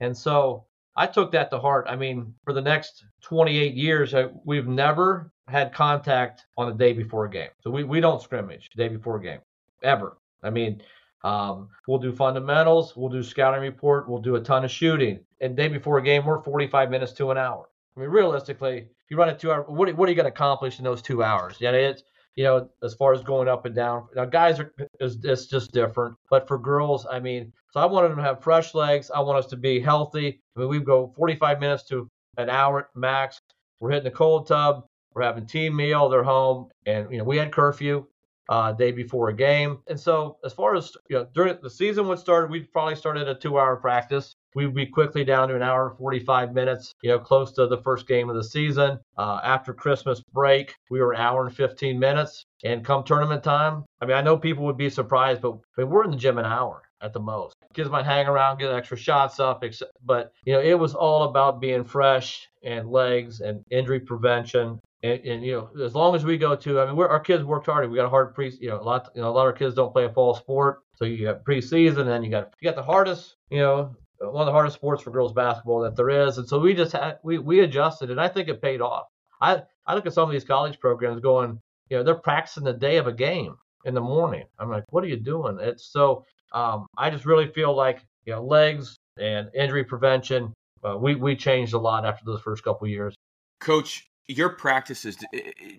And so I took that to heart. I mean, for the next 28 years, we've never had contact on the day before a game. So we, we don't scrimmage the day before a game, ever. I mean, um, we'll do fundamentals, we'll do scouting report, we'll do a ton of shooting. And day before a game, we're 45 minutes to an hour. I mean, realistically, if you run a two hour, what, what are you going to accomplish in those two hours? Yeah, it's you know as far as going up and down. Now, guys are is it's just different, but for girls, I mean, so I wanted them to have fresh legs. I want us to be healthy. I mean, we go 45 minutes to an hour max. We're hitting the cold tub. We're having team meal. They're home, and you know we had curfew uh, day before a game. And so as far as you know, during the season would start, we'd probably started a two-hour practice we'd be quickly down to an hour and 45 minutes, you know, close to the first game of the season. Uh, after Christmas break, we were an hour and 15 minutes. And come tournament time, I mean, I know people would be surprised, but I mean, we're in the gym an hour at the most. Kids might hang around, get extra shots up, but you know, it was all about being fresh and legs and injury prevention. And, and you know, as long as we go to, I mean, our kids worked hard. We got a hard pre, you know, a lot, you know, a lot of our kids don't play a fall sport, so you got preseason, and then you got you got the hardest, you know, one of the hardest sports for girls basketball that there is. And so we just had we we adjusted, and I think it paid off. I I look at some of these college programs going, you know, they're practicing the day of a game in the morning. I'm like, what are you doing? It's so. Um, I just really feel like you know, legs and injury prevention. Uh, we we changed a lot after those first couple years. Coach, your practices.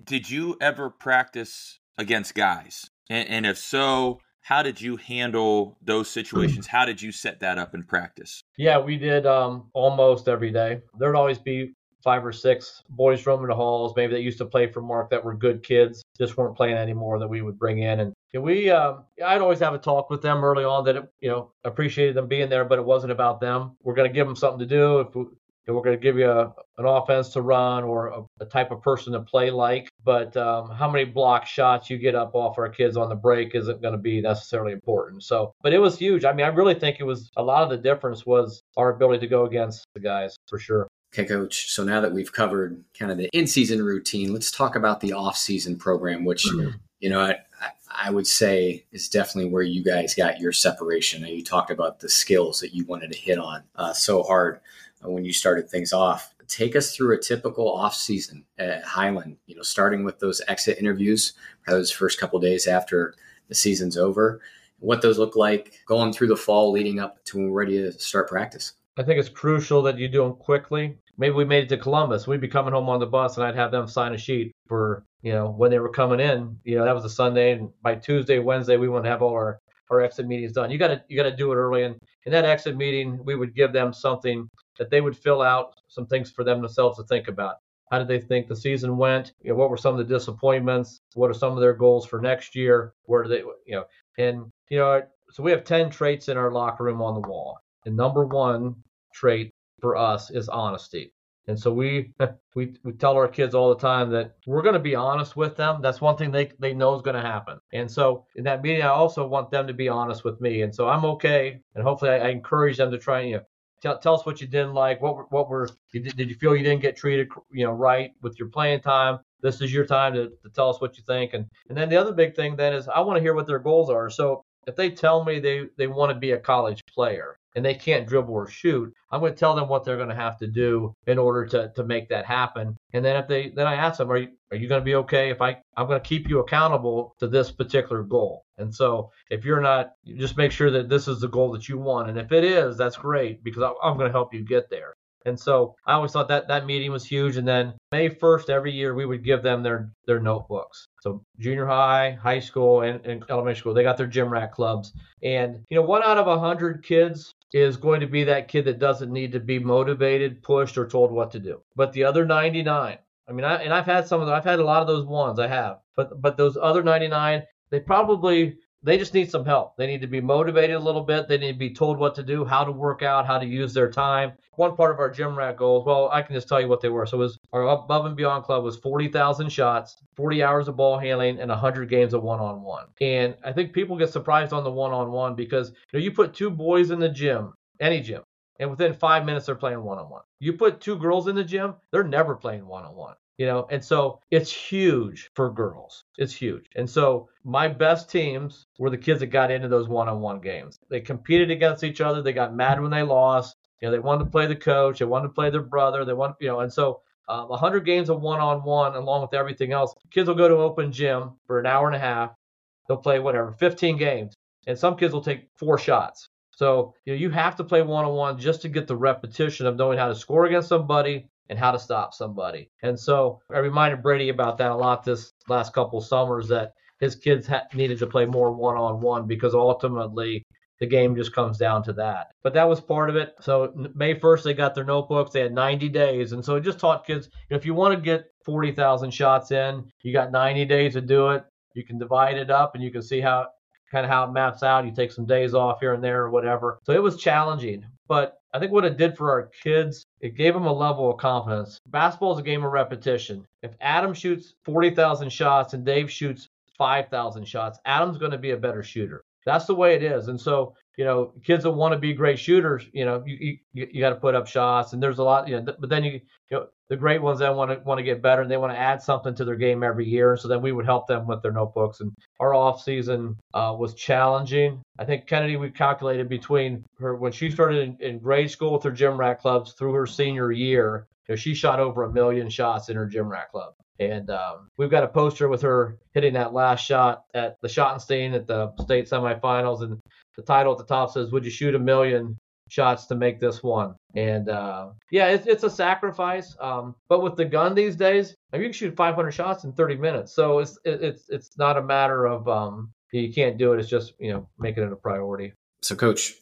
Did you ever practice against guys? And, and if so, how did you handle those situations? How did you set that up in practice? Yeah, we did um, almost every day. There'd always be five or six boys roaming the halls, maybe that used to play for Mark that were good kids, just weren't playing anymore that we would bring in. And we, um, I'd always have a talk with them early on that, it, you know, appreciated them being there, but it wasn't about them. We're going to give them something to do. If we, we're going to give you a, an offense to run or a, a, type of person to play like. But um, how many block shots you get up off our kids on the break isn't going to be necessarily important. So, but it was huge. I mean, I really think it was a lot of the difference was our ability to go against the guys for sure. Okay, coach. So now that we've covered kind of the in-season routine, let's talk about the off-season program, which mm-hmm. you know I, I would say is definitely where you guys got your separation. And you talked about the skills that you wanted to hit on uh, so hard Uh, when you started things off. Take us through a typical off season at Hiland. You know, starting with those exit interviews, those first couple days after the season's over, what those look like, going through the fall leading up to when we're ready to start practice. I think it's crucial that you do them quickly. Maybe we made it to Columbus. We'd be coming home on the bus, and I'd have them sign a sheet for you know when they were coming in. You know that was a Sunday, and by Tuesday, Wednesday, we want to have all our our exit meetings done. You got to you got to do it early, and in that exit meeting, we would give them something that they would fill out, some things for them themselves to think about. How did they think the season went? You know, what were some of the disappointments? What are some of their goals for next year? Where do they, you know, and you know, so we have ten traits in our locker room on the wall, and number one trait for us is honesty. And so we we we tell our kids all the time that we're going to be honest with them. That's one thing they they know is going to happen. And so in that meeting, I also want them to be honest with me. And so I'm okay, and hopefully I, I encourage them to try and you know tell, tell us what you didn't like. What what were did, did you feel you didn't get treated you know right with your playing time? This is your time to, to tell us what you think. And and then the other big thing then is I want to hear what their goals are. So if they tell me they they want to be a college player and they can't dribble or shoot, I'm going to tell them what they're going to have to do in order to, to make that happen. And then if they then I ask them, are you are you going to be okay if I I'm going to keep you accountable to this particular goal? And so if you're not, just make sure that this is the goal that you want. And if it is, that's great because I'm going to help you get there. And so I always thought that that meeting was huge. And then May 1st, every year, we would give them their, their notebooks. So junior high, high school, and, and elementary school, they got their gym rat clubs. And, you know, one out of a 100 kids is going to be that kid that doesn't need to be motivated, pushed, or told what to do. But the other 99, I mean, I, and I've had some of them, I've had a lot of those ones, I have. But but those other 99, they probably they just need some help. They need to be motivated a little bit. They need to be told what to do, how to work out, how to use their time. One part of our gym rat goals, well, I can just tell you what they were. So it was our above and beyond club was 40,000 shots, 40 hours of ball handling, and 100 games of one-on-one. And I think people get surprised on the one-on-one because you know you put two boys in the gym, any gym, and within five minutes they're playing one-on-one. You put two girls in the gym, they're never playing one-on-one you know and so it's huge for girls. It's huge. And so my best teams were the kids that got into those one-on-one games. They competed against each other. They got mad when they lost. You know they wanted to play the coach. They wanted to play their brother. They want you know and so um, 100 games of one-on-one along with everything else kids will go to open gym for an hour and a half. They'll play whatever 15 games and some kids will take four shots. So you know you have to play one-on-one just to get the repetition of knowing how to score against somebody and how to stop somebody. And so I reminded Brady about that a lot this last couple summers that his kids ha- needed to play more one on one because ultimately the game just comes down to that. But that was part of it. So May 1st, they got their notebooks. They had 90 days. And so it just taught kids if you want to get 40,000 shots in, you got 90 days to do it. You can divide it up and you can see how kind of how it maps out. You take some days off here and there or whatever. So it was challenging. But I think what it did for our kids, it gave him a level of confidence. Basketball is a game of repetition. If Adam shoots 40,000 shots and Dave shoots 5,000 shots, Adam's going to be a better shooter. That's the way it is. And so, you know, kids that want to be great shooters, you know, you you, you got to put up shots, and there's a lot, you know. But then you, you know, the great ones that want to want to get better, and they want to add something to their game every year. So then we would help them with their notebooks. And our off season uh, was challenging. I think Kennedy, we calculated between her when she started in, in grade school with her gym rat clubs through her senior year, you know, she shot over a million shots in her gym rat club. And um, we've got a poster with her hitting that last shot at the Schottenstein at the state semifinals, and the title at the top says, "Would you shoot a million shots to make this one?" And uh, yeah, it's, it's a sacrifice. Um, but with the gun these days, you can shoot 500 shots in 30 minutes. So it's it, it's it's not a matter of um, you can't do it. It's just you know making it a priority. So, coach,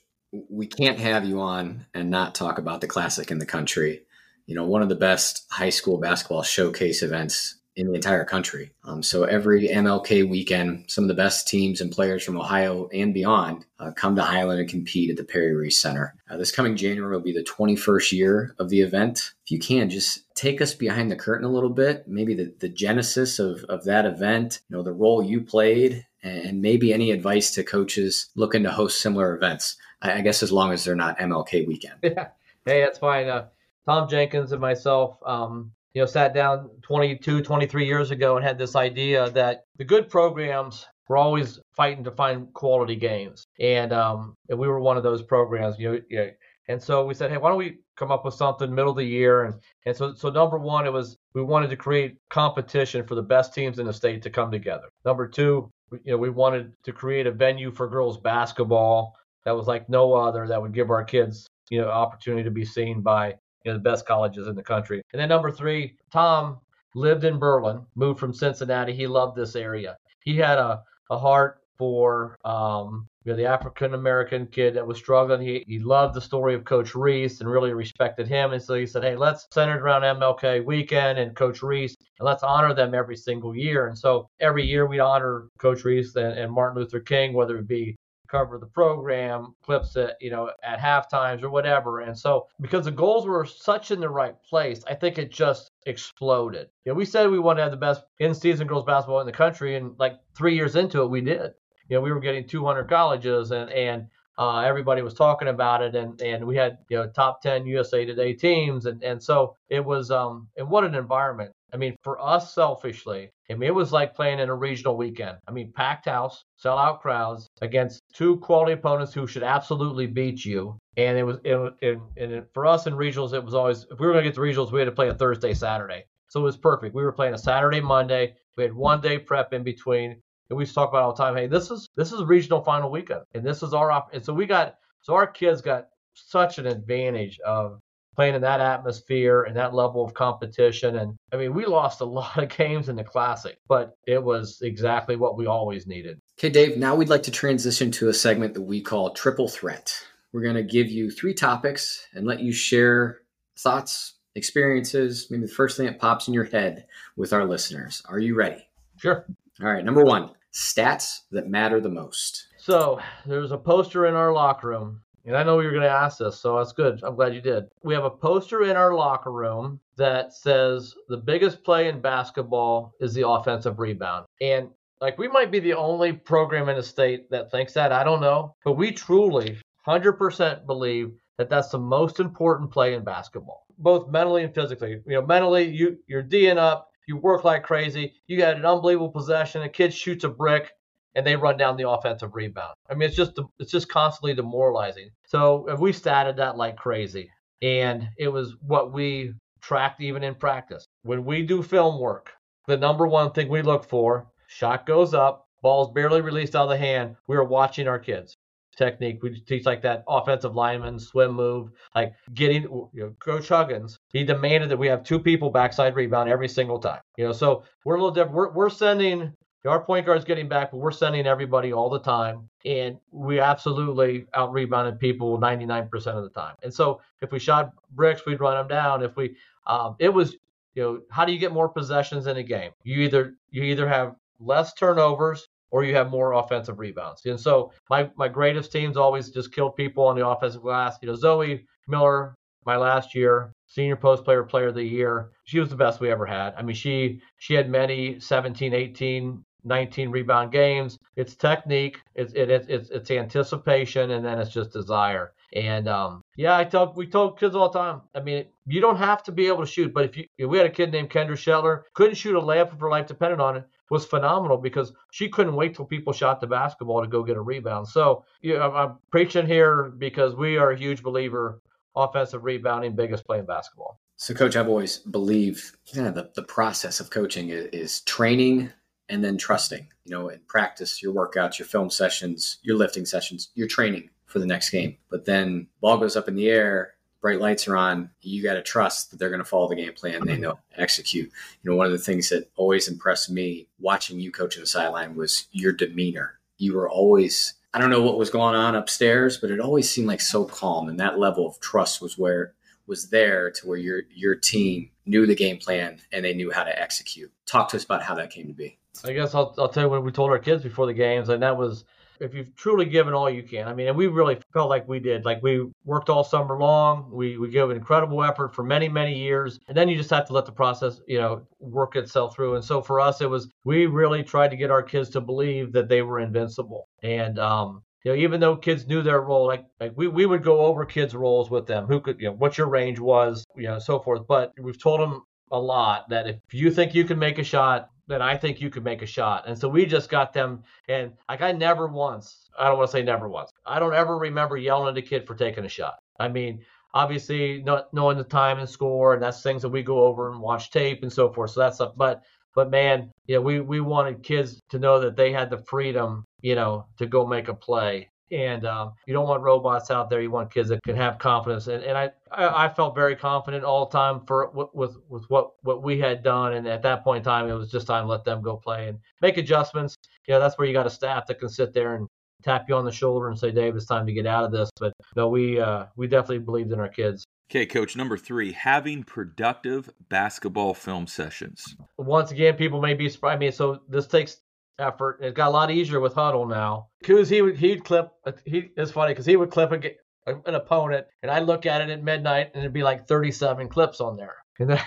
we can't have you on and not talk about the classic in the country. You know, one of the best high school basketball showcase events in the entire country. Um, so every MLK weekend, some of the best teams and players from Ohio and beyond uh, come to Hiland and compete at the Perry Reese Center. Uh, this coming January will be the 21st year of the event. If you can, just take us behind the curtain a little bit, maybe the, the genesis of, of that event, you know, the role you played, and maybe any advice to coaches looking to host similar events. I, I guess as long as they're not MLK weekend. Yeah. Hey, that's fine. Uh, Tom Jenkins and myself, um, you know, sat down 22, 23 years ago and had this idea that the good programs were always fighting to find quality games, and um, and we were one of those programs. You know, yeah. and so we said, hey, why don't we come up with something middle of the year? And and so so number one, it was we wanted to create competition for the best teams in the state to come together. Number two, you know, we wanted to create a venue for girls basketball that was like no other that would give our kids you know opportunity to be seen by you know, the best colleges in the country. And then number three, Tom lived in Berlin, moved from Cincinnati. He loved this area. He had a, a heart for um, you know, the African American kid that was struggling. He, he loved the story of Coach Reese and really respected him. And so he said, hey, let's center it around MLK weekend and Coach Reese, and let's honor them every single year. And so every year we honor Coach Reese and, and Martin Luther King, whether it be cover the program, clips at you know at half times or whatever. And so because the goals were such in the right place, I think it just exploded. You know, we said we wanted to have the best in-season girls basketball in the country, and like three years into it, we did. You know, we were getting 200 colleges, and and uh, everybody was talking about it, and and we had you know top 10 USA Today teams, and and so it was um and what an environment. I mean, for us selfishly, I mean, it was like playing in a regional weekend. I mean, packed house, sellout crowds against two quality opponents who should absolutely beat you. And it was, it, it, and for us in regionals, it was always if we were going to get to regionals, we had to play a Thursday, Saturday. So it was perfect. We were playing a Saturday, Monday. We had one day prep in between, and we talk about all the time. Hey, this is this is regional final weekend, and this is our op. And so we got so our kids got such an advantage of playing in that atmosphere and that level of competition. And I mean, we lost a lot of games in the Classic, but it was exactly what we always needed. Okay, Dave, now we'd like to transition to a segment that we call Triple Threat. We're going to give you three topics and let you share thoughts, experiences, maybe the first thing that pops in your head with our listeners. Are you ready? Sure. All right, number one stats that matter the most. So there's a poster in our locker room and I know you were going to ask this, so that's good. I'm glad you did. We have a poster in our locker room that says the biggest play in basketball is the offensive rebound. And like we might be the only program in the state that thinks that. I don't know. But we truly 100% believe that that's the most important play in basketball, both mentally and physically. You know, mentally, you, you're D'ing up, you work like crazy, you got an unbelievable possession, a kid shoots a brick, and they run down the offensive rebound. I mean, it's just it's just constantly demoralizing. So we statted that like crazy, and it was what we tracked even in practice. When we do film work, the number one thing we look for: shot goes up, ball's barely released out of the hand. We are watching our kids. Technique we teach like that offensive lineman swim move, like getting. You know, Coach Huggins, he demanded that we have two people backside rebound every single time. You know, so we're a little different. We're, we're sending our point guard's getting back, but we're sending everybody all the time. And we absolutely out rebounded people 99% of the time. And so if we shot bricks, we'd run them down. If we, um, it was, you know, how do you get more possessions in a game? You either, you either have less turnovers or you have more offensive rebounds. And so my, my greatest teams always just killed people on the offensive glass. You know, Zoe Miller, my last year, senior post player player of the year. She was the best we ever had. I mean, she she had many 17, 18 19 rebound games. It's technique, it's it, it's it's anticipation, and then it's just desire. And um, yeah, I tell we told kids all the time. I mean, you don't have to be able to shoot, but if you if we had a kid named Kendra Shetler, couldn't shoot a layup if her life depended on it, was phenomenal because she couldn't wait till people shot the basketball to go get a rebound. So you know, I'm preaching here because we are a huge believer offensive rebounding, biggest play in basketball. So, coach, I've always believed know, the, the process of coaching is, is training and then trusting. You know, in practice, your workouts, your film sessions, your lifting sessions, your training for the next game. But then ball goes up in the air, bright lights are on. You got to trust that they're going to follow the game plan. They know execute. You know, one of the things that always impressed me watching you coach in the sideline was your demeanor. You were always I don't know what was going on upstairs, but it always seemed like so calm, and that level of trust was where was there to where your your team knew the game plan and they knew how to execute. Talk to us about how that came to be. I guess I'll, I'll tell you what we told our kids before the games, and that was if you've truly given all you can. I mean, and we really felt like we did. Like we worked all summer long. We we gave an incredible effort for many many years, and then you just have to let the process, you know, work itself through. And so for us, it was we really tried to get our kids to believe that they were invincible. And um, you know, even though kids knew their role, like like we, we would go over kids' roles with them, who could, you know, what your range was, you know, so forth. But we've told them a lot that if you think you can make a shot, then I think you could make a shot. And so we just got them, and like I never once, I don't want to say never once, I don't ever remember yelling at a kid for taking a shot. I mean, obviously not knowing the time and score, and that's things that we go over and watch tape and so forth. So that's stuff. But but man, yeah, we we wanted kids to know that they had the freedom you know, to go make a play. And um, you don't want robots out there. You want kids that can have confidence. And, and I, I, felt very confident all the time for with with what what we had done. And at that point in time, it was just time to let them go play and make adjustments. You know, that's where you got a staff that can sit there and tap you on the shoulder and say, Dave, it's time to get out of this. But no, we uh, we definitely believed in our kids. Okay, coach, number three, having productive basketball film sessions. Once again, people may be surprised. I mean, so this takes effort. It got a lot easier with Hudl now. Kuz, he would he'd clip. He it's funny because he would clip a, an opponent, and I'd look at it at midnight, and it'd be like 37 clips on there. And then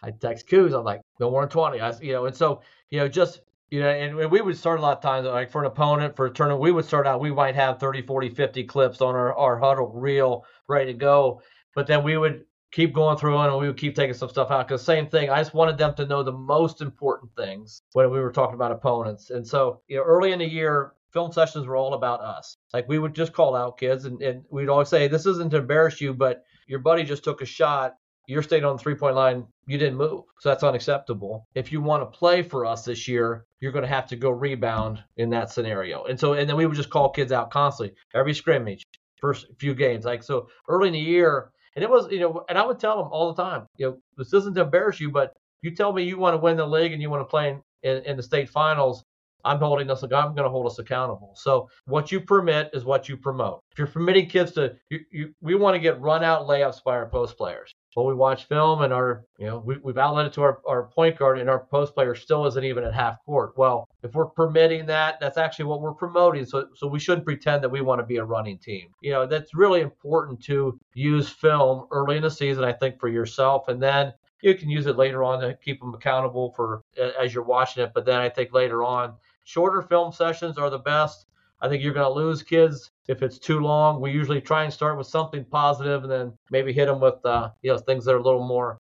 I text Kuz, I'm like, no more than 20. I, you know, and so you know, just you know, and we would start a lot of times like for an opponent for a tournament, we would start out, we might have 30, 40, 50 clips on our our Hudl reel ready to go, but then we would keep going through and we would keep taking some stuff out. Because same thing i just wanted them to know the most important things when we were talking about opponents. And so you know early in the year film sessions were all about us. Like we would just call out kids and, and we'd always say this isn't to embarrass you but your buddy just took a shot. You're staying on the three point line. You didn't move. So that's unacceptable. If you want to play for us this year you're going to have to go rebound in that scenario. And so and then we would just call kids out constantly every scrimmage first few games. Like so early in the year and it was, you know, and I would tell them all the time, you know, this isn't to embarrass you, but you tell me you want to win the league and you want to play in, in, in the state finals, I'm holding us. I'm going to hold us accountable. So what you permit is what you promote. If you're permitting kids to, you, you, we want to get run out layups by our post players. Well, we watch film and our, you know, we, we've outlet it to our, our point guard and our post player still isn't even at half court. Well, if we're permitting that, that's actually what we're promoting. So, so we shouldn't pretend that we want to be a running team. You know, that's really important to use film early in the season, I think, for yourself. And then you can use it later on to keep them accountable for as you're watching it. But then I think later on, shorter film sessions are the best. I think you're going to lose kids if it's too long. We usually try and start with something positive and then maybe hit them with uh, you know things that are a little more.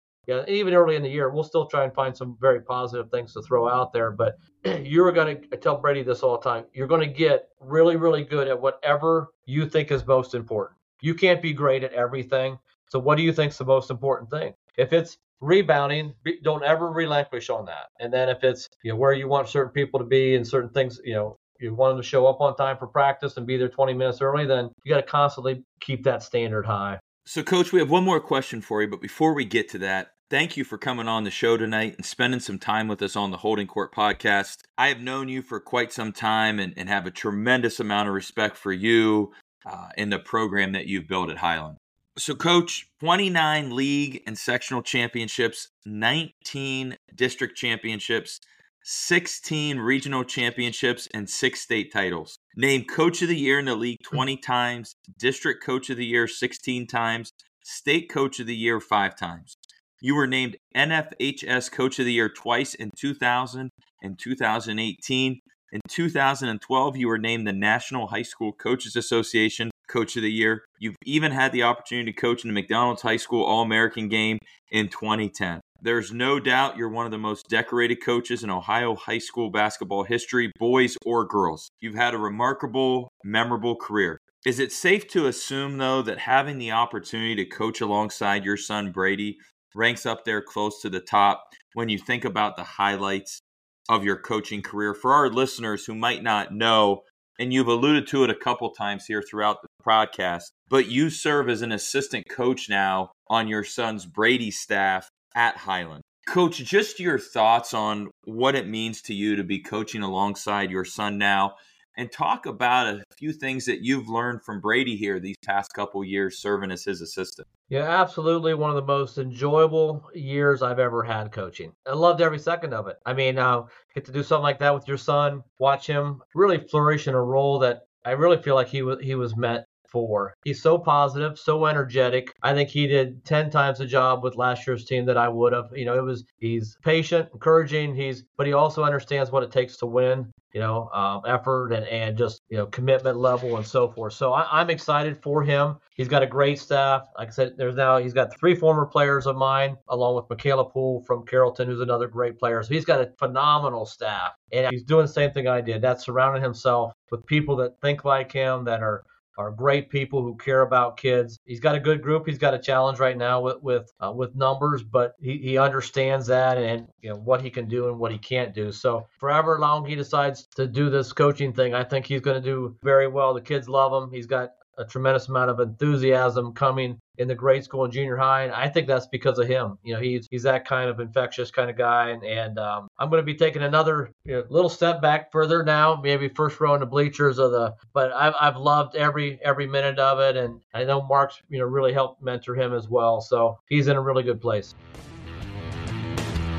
Even early in the year, we'll still try and find some very positive things to throw out there. But you're going to tell Brady this all the time. You're going to get really, really good at whatever you think is most important. You can't be great at everything. So what do you think is the most important thing? If it's rebounding, don't ever relinquish on that. And then if it's you know where you want certain people to be and certain things, you know, you want them to show up on time for practice and be there 20 minutes early, then you got to constantly keep that standard high. So, coach, we have one more question for you, but before we get to that, thank you for coming on the show tonight and spending some time with us on the Holding Court podcast. I have known you for quite some time and, and have a tremendous amount of respect for you uh, in the program that you've built at Hiland. So, coach, 29 league and sectional championships, 19 district championships, 16 regional championships, and six state titles. Named Coach of the Year in the league hmm. 20 times, District Coach of the Year 16 times, State Coach of the Year five times. You were named NFHS Coach of the Year twice in 2000 and 2018. In 2012, you were named the National High School Coaches Association Coach of the Year. You've even had the opportunity to coach in the McDonald's High School All American game in 2010. There's no doubt you're one of the most decorated coaches in Ohio high school basketball history, boys or girls. You've had a remarkable, memorable career. Is it safe to assume, though, that having the opportunity to coach alongside your son Brady ranks up there close to the top when you think about the highlights of your coaching career. For our listeners who might not know, and you've alluded to it a couple times here throughout the podcast, but you serve as an assistant coach now on your son's Brady staff at Hiland. Coach, just your thoughts on what it means to you to be coaching alongside your son now and talk about a few things that you've learned from Brady here these past couple years serving as his assistant. Yeah, absolutely. One of the most enjoyable years I've ever had coaching. I loved every second of it. I mean, uh, get to do something like that with your son, watch him really flourish in a role that I really feel like he was he was meant for. He's so positive, so energetic. I think he did 10 times the job with last year's team that I would have. You know, it was he's patient, encouraging, he's but he also understands what it takes to win you know, um, effort and, and just, you know, commitment level and so forth. So I, am excited for him. He's got a great staff. Like I said, there's now, he's got three former players of mine, along with Michaela Poole from Carrollton, who's another great player. So he's got a phenomenal staff. And he's doing the same thing I did. That's surrounding himself with people that think like him, that are are great people who care about kids. He's got a good group. He's got a challenge right now with with uh, with numbers, but he, he understands that and you know what he can do and what he can't do. So forever long he decides to do this coaching thing, I think he's going to do very well. The kids love him. He's got a tremendous amount of enthusiasm coming in the grade school and junior high, and I think that's because of him. You know, he's he's that kind of infectious kind of guy, and, and um, I'm going to be taking another you know, little step back further now, maybe first row in the bleachers of the. But I've I've loved every every minute of it, and I know Mark's you know really helped mentor him as well, so he's in a really good place.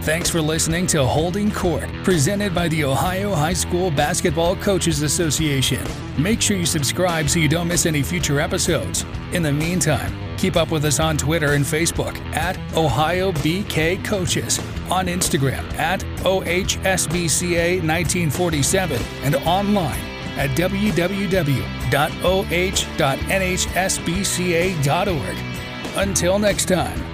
Thanks for listening to Holding Court, presented by the Ohio High School Basketball Coaches Association. Make sure you subscribe so you don't miss any future episodes. In the meantime, keep up with us on Twitter and Facebook at Ohio BK Coaches, on Instagram at OHSBCA1947, and online at www.oh.nhsbca.org. Until next time.